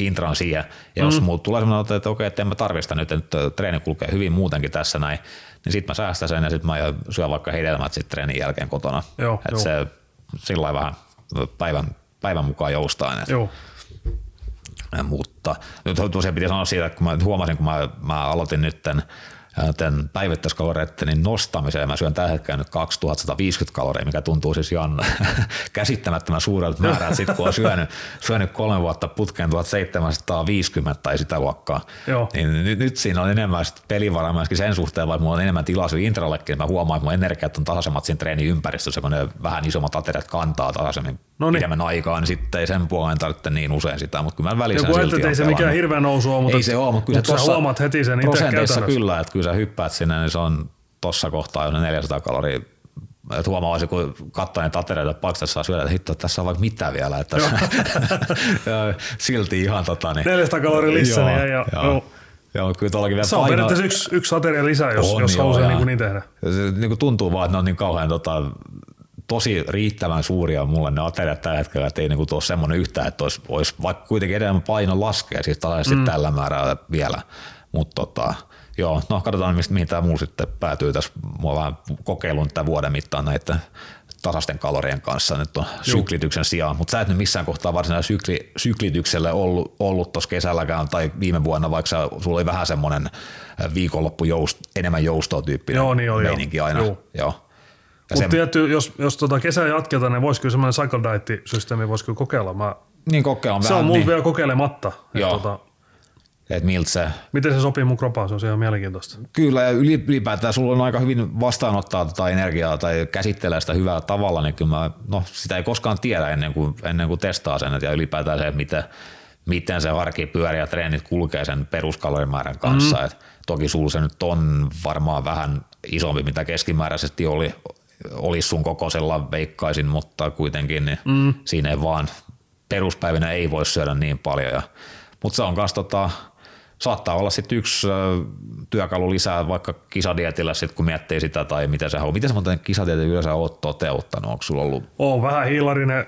intran siihen. Ja jos mm. mulla tulee semmoinen, että okei, että en mä tarvista nyt, että treeni kulkee hyvin muutenkin tässä näin, niin sitten mä säästän sen ja sitten mä syön vaikka hedelmät sitten treenin jälkeen kotona. Joo, että joo. se sillä vähän päivän, päivän mukaan joustaa. joo. Mutta nyt tosiaan piti sanoa siitä, että kun mä huomasin, kun mä, mä aloitin nytten tämän päivittäiskaloreiden nostamiseen. Mä syön tällä hetkellä nyt 2150 kaloria, mikä tuntuu siis ihan käsittämättömän suurelta määrältä. Sitten kun on syönyt, syönyt kolme vuotta putkeen 1750 tai sitä luokkaa, Joo. niin nyt, nyt, siinä on enemmän pelivaraa myöskin sen suhteen, vaikka mulla on enemmän tilaa syy intrallekin, mä huomaan, että mun energiat on tasaisemmat siinä treenin ympäristössä, kun ne vähän isommat ateriat kantaa tasaisemmin no niin. pidemmän aikaa, niin sitten ei sen puolen tarvitse niin usein sitä, mutta kyllä mä välissä silti ei se mikään hirveä nousu ole, mutta, ei se ole, mutta kyllä sä huomaat heti sen itse kyllä, että kyllä sä hyppäät sinne, niin se on tossa kohtaa jo 400 kaloria että huomaa, kun katsoo niitä aterioita pakstassa syödä, että hitto, tässä on vaikka mitä vielä. Että silti ihan tota niin. 400 kaloria lisää, niin ei, joo. joo. Joo, kyllä tuollakin vielä Se on paino... periaatteessa yksi, yksi ateria lisää, jos, on, jos haluaa niin, niin tehdä. Se niin kuin tuntuu vaan, että ne on niin kauhean tota, tosi riittävän suuria mulle ne ateriat tällä hetkellä, että ei niin tuo semmoinen yhtään, että olisi, olisi vaikka kuitenkin enemmän paino laskea, siis tasaisesti mm. tällä määrällä vielä. Mutta tota, joo, no katsotaan mistä, mihin tämä muu sitten päätyy tässä. Mua vähän kokeilun tämän vuoden mittaan näitä tasaisten kalorien kanssa nyt on syklityksen sijaan, mutta sä et nyt missään kohtaa varsinaisella sykli, syklitykselle ollut, ollut tuossa kesälläkään tai viime vuonna, vaikka sulla oli vähän semmoinen viikonloppu joust, enemmän joustoa tyyppinen Joo, niin oli, meininki jo. aina. Joo. Joo. Mutta tietty, jos, jos tota kesää jatketaan, niin voisi kyllä semmoinen cycle diet-systeemi voisi kyllä kokeilla. Mä, niin kokeillaan Se vähän, on mulla niin. vielä kokeilematta. Joo. Tota, että miltä se... Miten se sopii mun kropaan, se on ihan mielenkiintoista. Kyllä, ja ylipäätään sulla on aika hyvin vastaanottaa tätä energiaa tai käsittelee sitä hyvällä tavalla, niin kyllä mä, no, sitä ei koskaan tiedä ennen kuin, ennen kuin testaa sen, ja ylipäätään se, että miten, miten se arki pyörii ja treenit kulkee sen peruskalorimäärän kanssa. Mm. Et toki sulla se nyt on varmaan vähän isompi, mitä keskimääräisesti oli, olisi sun kokoisella veikkaisin, mutta kuitenkin niin mm. siinä ei vaan peruspäivinä ei voi syödä niin paljon. Ja, mutta se on myös tota, saattaa olla sitten yksi työkalu lisää vaikka kisadietillä sit kun miettii sitä tai miten se haluaa. Miten sä muuten kisadietin yleensä oot toteuttanut? Onko sulla ollut? Oon vähän hiilarinen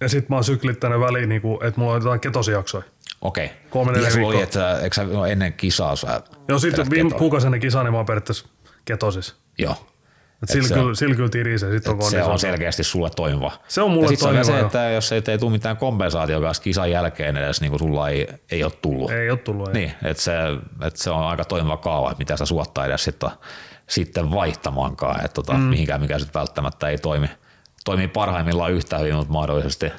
ja sitten mä oon syklittänyt väliin, niin että mulla on jotain ketosijaksoja. Okei. Okay. Kolme neljä oli, että eikö sä ennen kisaa sä Joo, sitten viime kuukausi ennen kisaa, niin mä oon periaatteessa ketosissa. Joo. Et sillä, kyllä, sillä kyllä tirisee. Sit on se on selkeästi sulle toimiva. Se on mulle ja toimiva. Se, että jos ei, ei tule mitään kompensaatiota kisan jälkeen edes, niin kuin sulla ei, ei ole tullut. Ei ole tullut. Niin, että se, että se on aika toimiva kaava, että mitä sä suottaa edes sitten, sitten vaihtamaankaan, että tota, mm. mihinkään mikä sitten välttämättä ei toimi, toimii parhaimmillaan yhtä hyvin, mutta mahdollisesti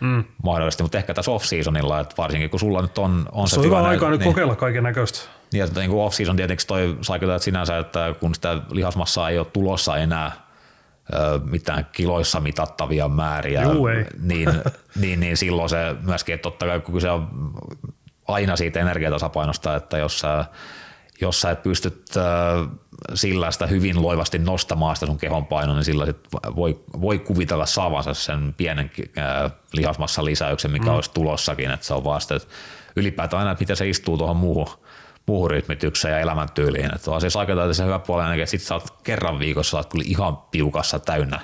mm. mahdollisesti, mutta ehkä tässä off-seasonilla, että varsinkin kun sulla nyt on, on se, se on hyvä aika nyt niin, kokeilla kaiken näköistä. Niin, että niin kuin off-season tietenkin toi että sinänsä, että kun sitä lihasmassaa ei ole tulossa enää mitään kiloissa mitattavia määriä, Juu, ei. Niin, niin, niin silloin se myöskin, että totta kai kun se on aina siitä energiatasapainosta, että jos sä, jos sä et pystyt sillä sitä hyvin loivasti nostamaan sitä sun kehon painoa, niin sillä sit voi, voi kuvitella saavansa sen pienen lihasmassan lisäyksen, mikä mm. olisi tulossakin, että se on vasta, että ylipäätään aina, että miten se istuu tuohon muuhun muuhun rytmitykseen ja elämäntyyliin. Että on siis aika se hyvä puoli että sit sä oot kerran viikossa oot kyllä ihan piukassa täynnä.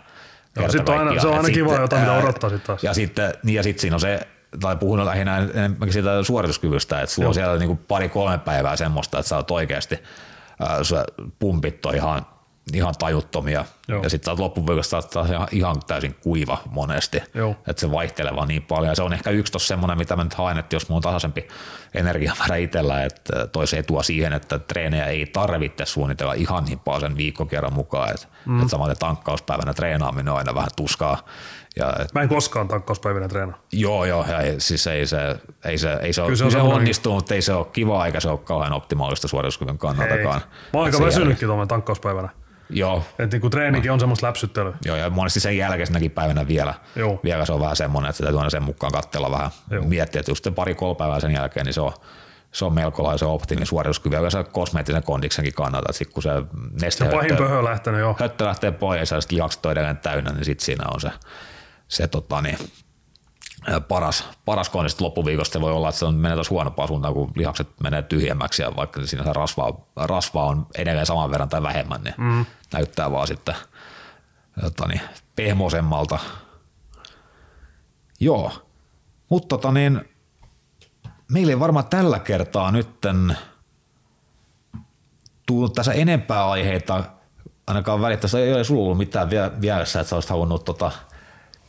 Joo, sit on aina, se on aina kiva jotain, mitä odottaa sitten taas. Ja sitten, niin ja sitten siinä on se, tai puhun lähinnä enemmänkin siitä suorituskyvystä, että sulla on siellä niinku pari-kolme päivää semmoista, että sä oot oikeasti äh, pumpit on ihan ihan tajuttomia. Joo. Ja sitten sä oot loppuviikosta ihan, täysin kuiva monesti. Että se vaihtelee vaan niin paljon. Ja se on ehkä yksi tossa semmoinen, mitä mä nyt haen, että jos mulla on tasaisempi energiamäärä itsellä, että toisi etua siihen, että treenejä ei tarvitse suunnitella ihan niin paljon sen viikkokerran mukaan. Että, mm. että samaten tankkauspäivänä treenaaminen on aina vähän tuskaa. Ja, et, mä en koskaan tankkauspäivänä treenaa. Joo, joo. Ja siis ei se, ei se, ei se, se, on se onnistuu, mutta ei se ole kiva eikä se ole kauhean optimaalista suorituskyvyn kannaltakaan. Mä oon aika väsynytkin tuolla tankkauspäivänä. Joo. Että niin treenikin on semmoista läpsyttelyä. Joo, ja monesti sen jälkeisenäkin päivänä vielä, Joo. vielä se on vähän semmoinen, että täytyy aina sen mukaan katsella vähän, Joo. miettiä, että just pari kolme päivää sen jälkeen, niin se on, se on melko lailla se optimi suorituskyvy, ja se kosmeettisen kondiksenkin kannalta, että sit kun se neste se pahin pöhö lähtenyt, joo. Höttö lähtee pois ja sitten lihakset on edelleen täynnä, niin sitten siinä on se, se tota, niin, paras, paras kondisti loppuviikosta voi olla, että se on, menee taas huonompaan suuntaan, kun lihakset menee tyhjemmäksi ja vaikka siinä se rasva, rasva on edelleen saman verran tai vähemmän, niin mm. näyttää vaan sitten tota niin, pehmoisemmalta. Joo, mutta tota niin, meillä ei varmaan tällä kertaa nytten tullut tässä enempää aiheita, ainakaan välittäessä ei ole sulla ollut mitään vielä, että sä olisit halunnut tota,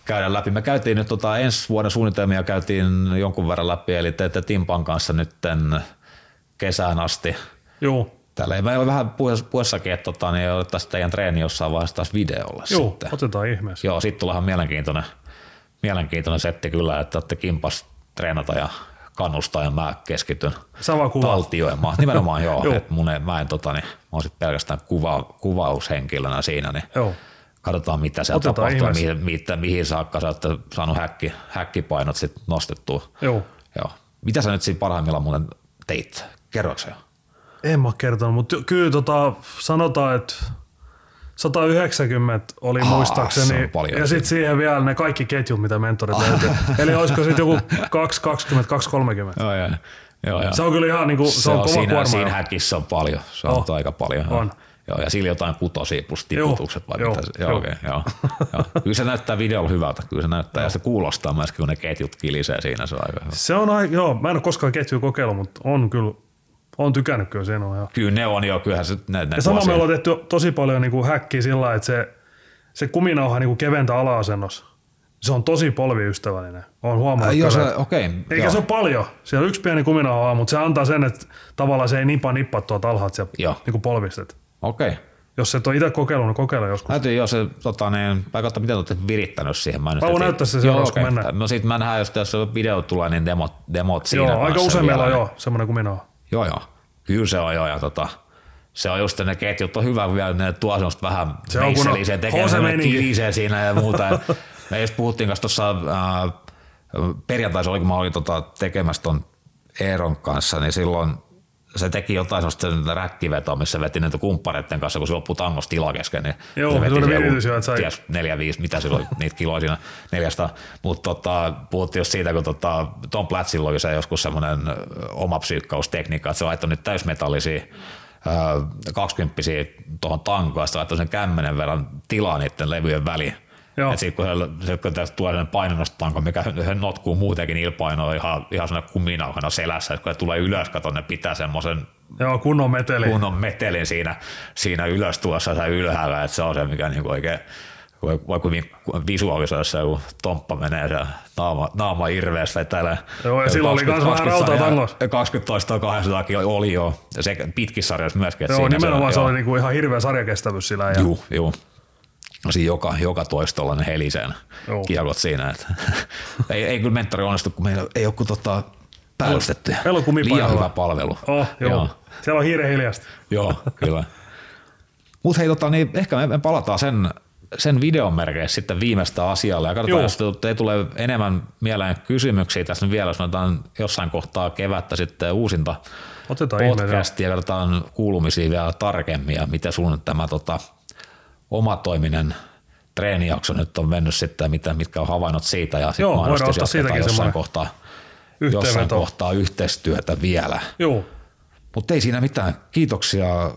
käydä läpi. Me käytiin nyt tota, ensi vuoden suunnitelmia käytiin jonkun verran läpi, eli teette Timpan kanssa nyt kesään asti. Joo. Täällä ei ole vähän puhessakin, että tota, niin otettaisiin teidän treeni jossain vaiheessa taas videolla Joo, sitten. otetaan ihmeessä. Joo, sitten tulee ihan mielenkiintoinen, mielenkiintoinen setti kyllä, että olette kimpas treenata ja kannustaa ja mä keskityn kuvaat. taltioimaan. Nimenomaan joo, Joo. että mun ei, mä en tota, niin, mä oon sit pelkästään kuva, kuvaushenkilönä siinä, niin Joo. Katsotaan mitä siellä Otetaan tapahtuu ihmeessä. mihin, mihin, mihin saakka sä oot saanut häkki, häkkipainot sit nostettua. Joo. Joo. Mitä sä nyt siinä parhaimmillaan muuten teit? Kerroiko sä jo? En mä kertonut, mutta kyllä tota, sanotaan, että 190 oli Aa, muistaakseni. on ja sitten siihen vielä ne kaikki ketjut, mitä mentorit löytyy. Eli olisiko sitten joku 220, 230. Joo, joo. joo, joo. Se on kyllä ihan niinku, se, se on, kova siinä, kuorma. siinä häkissä on paljon, se on Oh. aika paljon. On. Joo, ja sillä jotain kutosia plus tiputukset vai Joo, mitä se, joo, joo. okay, joo, joo. Kyllä se näyttää videolla hyvältä, kyllä se näyttää, ja se kuulostaa myöskin, kun ne ketjut kilisee siinä, se on aika hyvä. Se on aika, joo, mä en ole koskaan ketjua kokeillut, mutta on kyllä, on tykännyt kyllä siinä on. Joo. Kyllä ne on jo, kyllähän se, ne, ne Ja sama me ollaan tehty tosi paljon niin kuin häkkiä sillä lailla, että se, se kuminauha niin kuin keventää ala-asennossa. Se on tosi polviystävällinen. Olen huomannut. Ai, Joo, se, okei. Eikä joo. se ole paljon. Siellä on yksi pieni kuminauha mutta se antaa sen, että tavallaan se ei nipa nippaa tuolta alhaalta sieltä Joo. niin polvistet. Okei. Jos et ole itse kokeillut, niin kokeile joskus. Täytyy jo se, tota, niin, mä katsoin, miten olette virittänyt siihen. Mä, Mä voin näyttää se Joo, seuraavaksi, kun okei. mennään. No sit mä nähdään, jos tässä video tulee, niin demot, demot siinä Joo, aika usein meillä on vielä. jo semmoinen kuminauha. Joo, joo. Kyllä se on joo. Ja tota, se on just ne ketjut on hyvä, kun vielä ne tuo semmoista vähän Se on kun on meisseliä, tekee kilisee siinä ja muuta. Ja Me just puhuttiin kanssa tuossa äh, perjantaisi oli, kun mä olin tota, tekemässä ton Eeron kanssa, niin silloin se teki jotain sellaista räkkivetoa, missä veti näitä kumppareiden kanssa, kun se loppui tangosta tila kesken. Niin Joo, se veti jo, joku, että sai- ties, neljä, viisi, mitä silloin niitä kiloja siinä, neljästä. Mutta tota, puhuttiin just siitä, kun tota, Tom Platzilla oli se joskus semmoinen oma psyykkaustekniikka, että se laittoi nyt täysmetallisia ö, 20 tuohon tankoon, ja sitten laittoi sen kämmenen verran tilaa niiden levyjen väliin. Joo. Et sit kun se, se kun tästä tulee sellainen painonnostanko, mikä se notkuu muutenkin ilpainoa ihan, ihan sellainen kuminauhana selässä, että kun se tulee ylös, kato, ne pitää semmoisen Joo, kunnon meteli. kunnon metelin siinä, siinä ylös tuossa se ylhäällä, että se on se, mikä niinku oikein voi, voi kuin visualisoida se, kun tomppa menee se naama, naama irvees vetelee. Joo, ja silloin oli kans vähän rautaa tangossa. 20 toista 200 oli jo, ja se pitkissä sarjassa myöskin. Joo, nimenomaan se joo. oli niinku ihan hirveä sarjakestävyys sillä. Ja Juu, juu. Siinä joka, joka toistolla ne heliseen Joo. kiekot siinä. Että. ei, ei kyllä mentori onnistu, kun meillä ei ole kuin tota päällystetty. Meillä on kumipainolla. Liian hyvä palvelu. Oh, joo. joo. Siellä on hiiren hiljasta. Joo, kyllä. Mutta hei, tota, niin ehkä me, me palataan sen, sen videon merkeissä sitten viimeistä asialle ja katsotaan, Joo. jos te tulee enemmän mieleen kysymyksiä tässä nyt vielä, jos otetaan jossain kohtaa kevättä sitten uusinta Otetaan podcastia ja katsotaan kuulumisia vielä tarkemmin ja miten sun tämä tota, omatoiminen treenijakso nyt on mennyt sitten mitä, mitkä on havainnut siitä ja sitten mahdollisesti jatketaan jossain kohtaa, jossain kohtaa yhteistyötä vielä. Joo. Mutta ei siinä mitään. Kiitoksia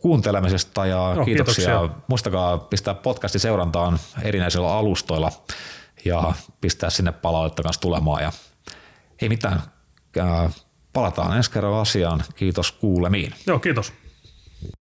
kuuntelemisesta ja Joo, kiitoksia. kiitoksia. Muistakaa pistää podcasti seurantaan erinäisillä alustoilla ja pistää sinne palautetta kanssa tulemaan. Ja ei mitään. Ää, Palataan ensi kerralla asiaan. Kiitos kuulemiin. Joo, kiitos.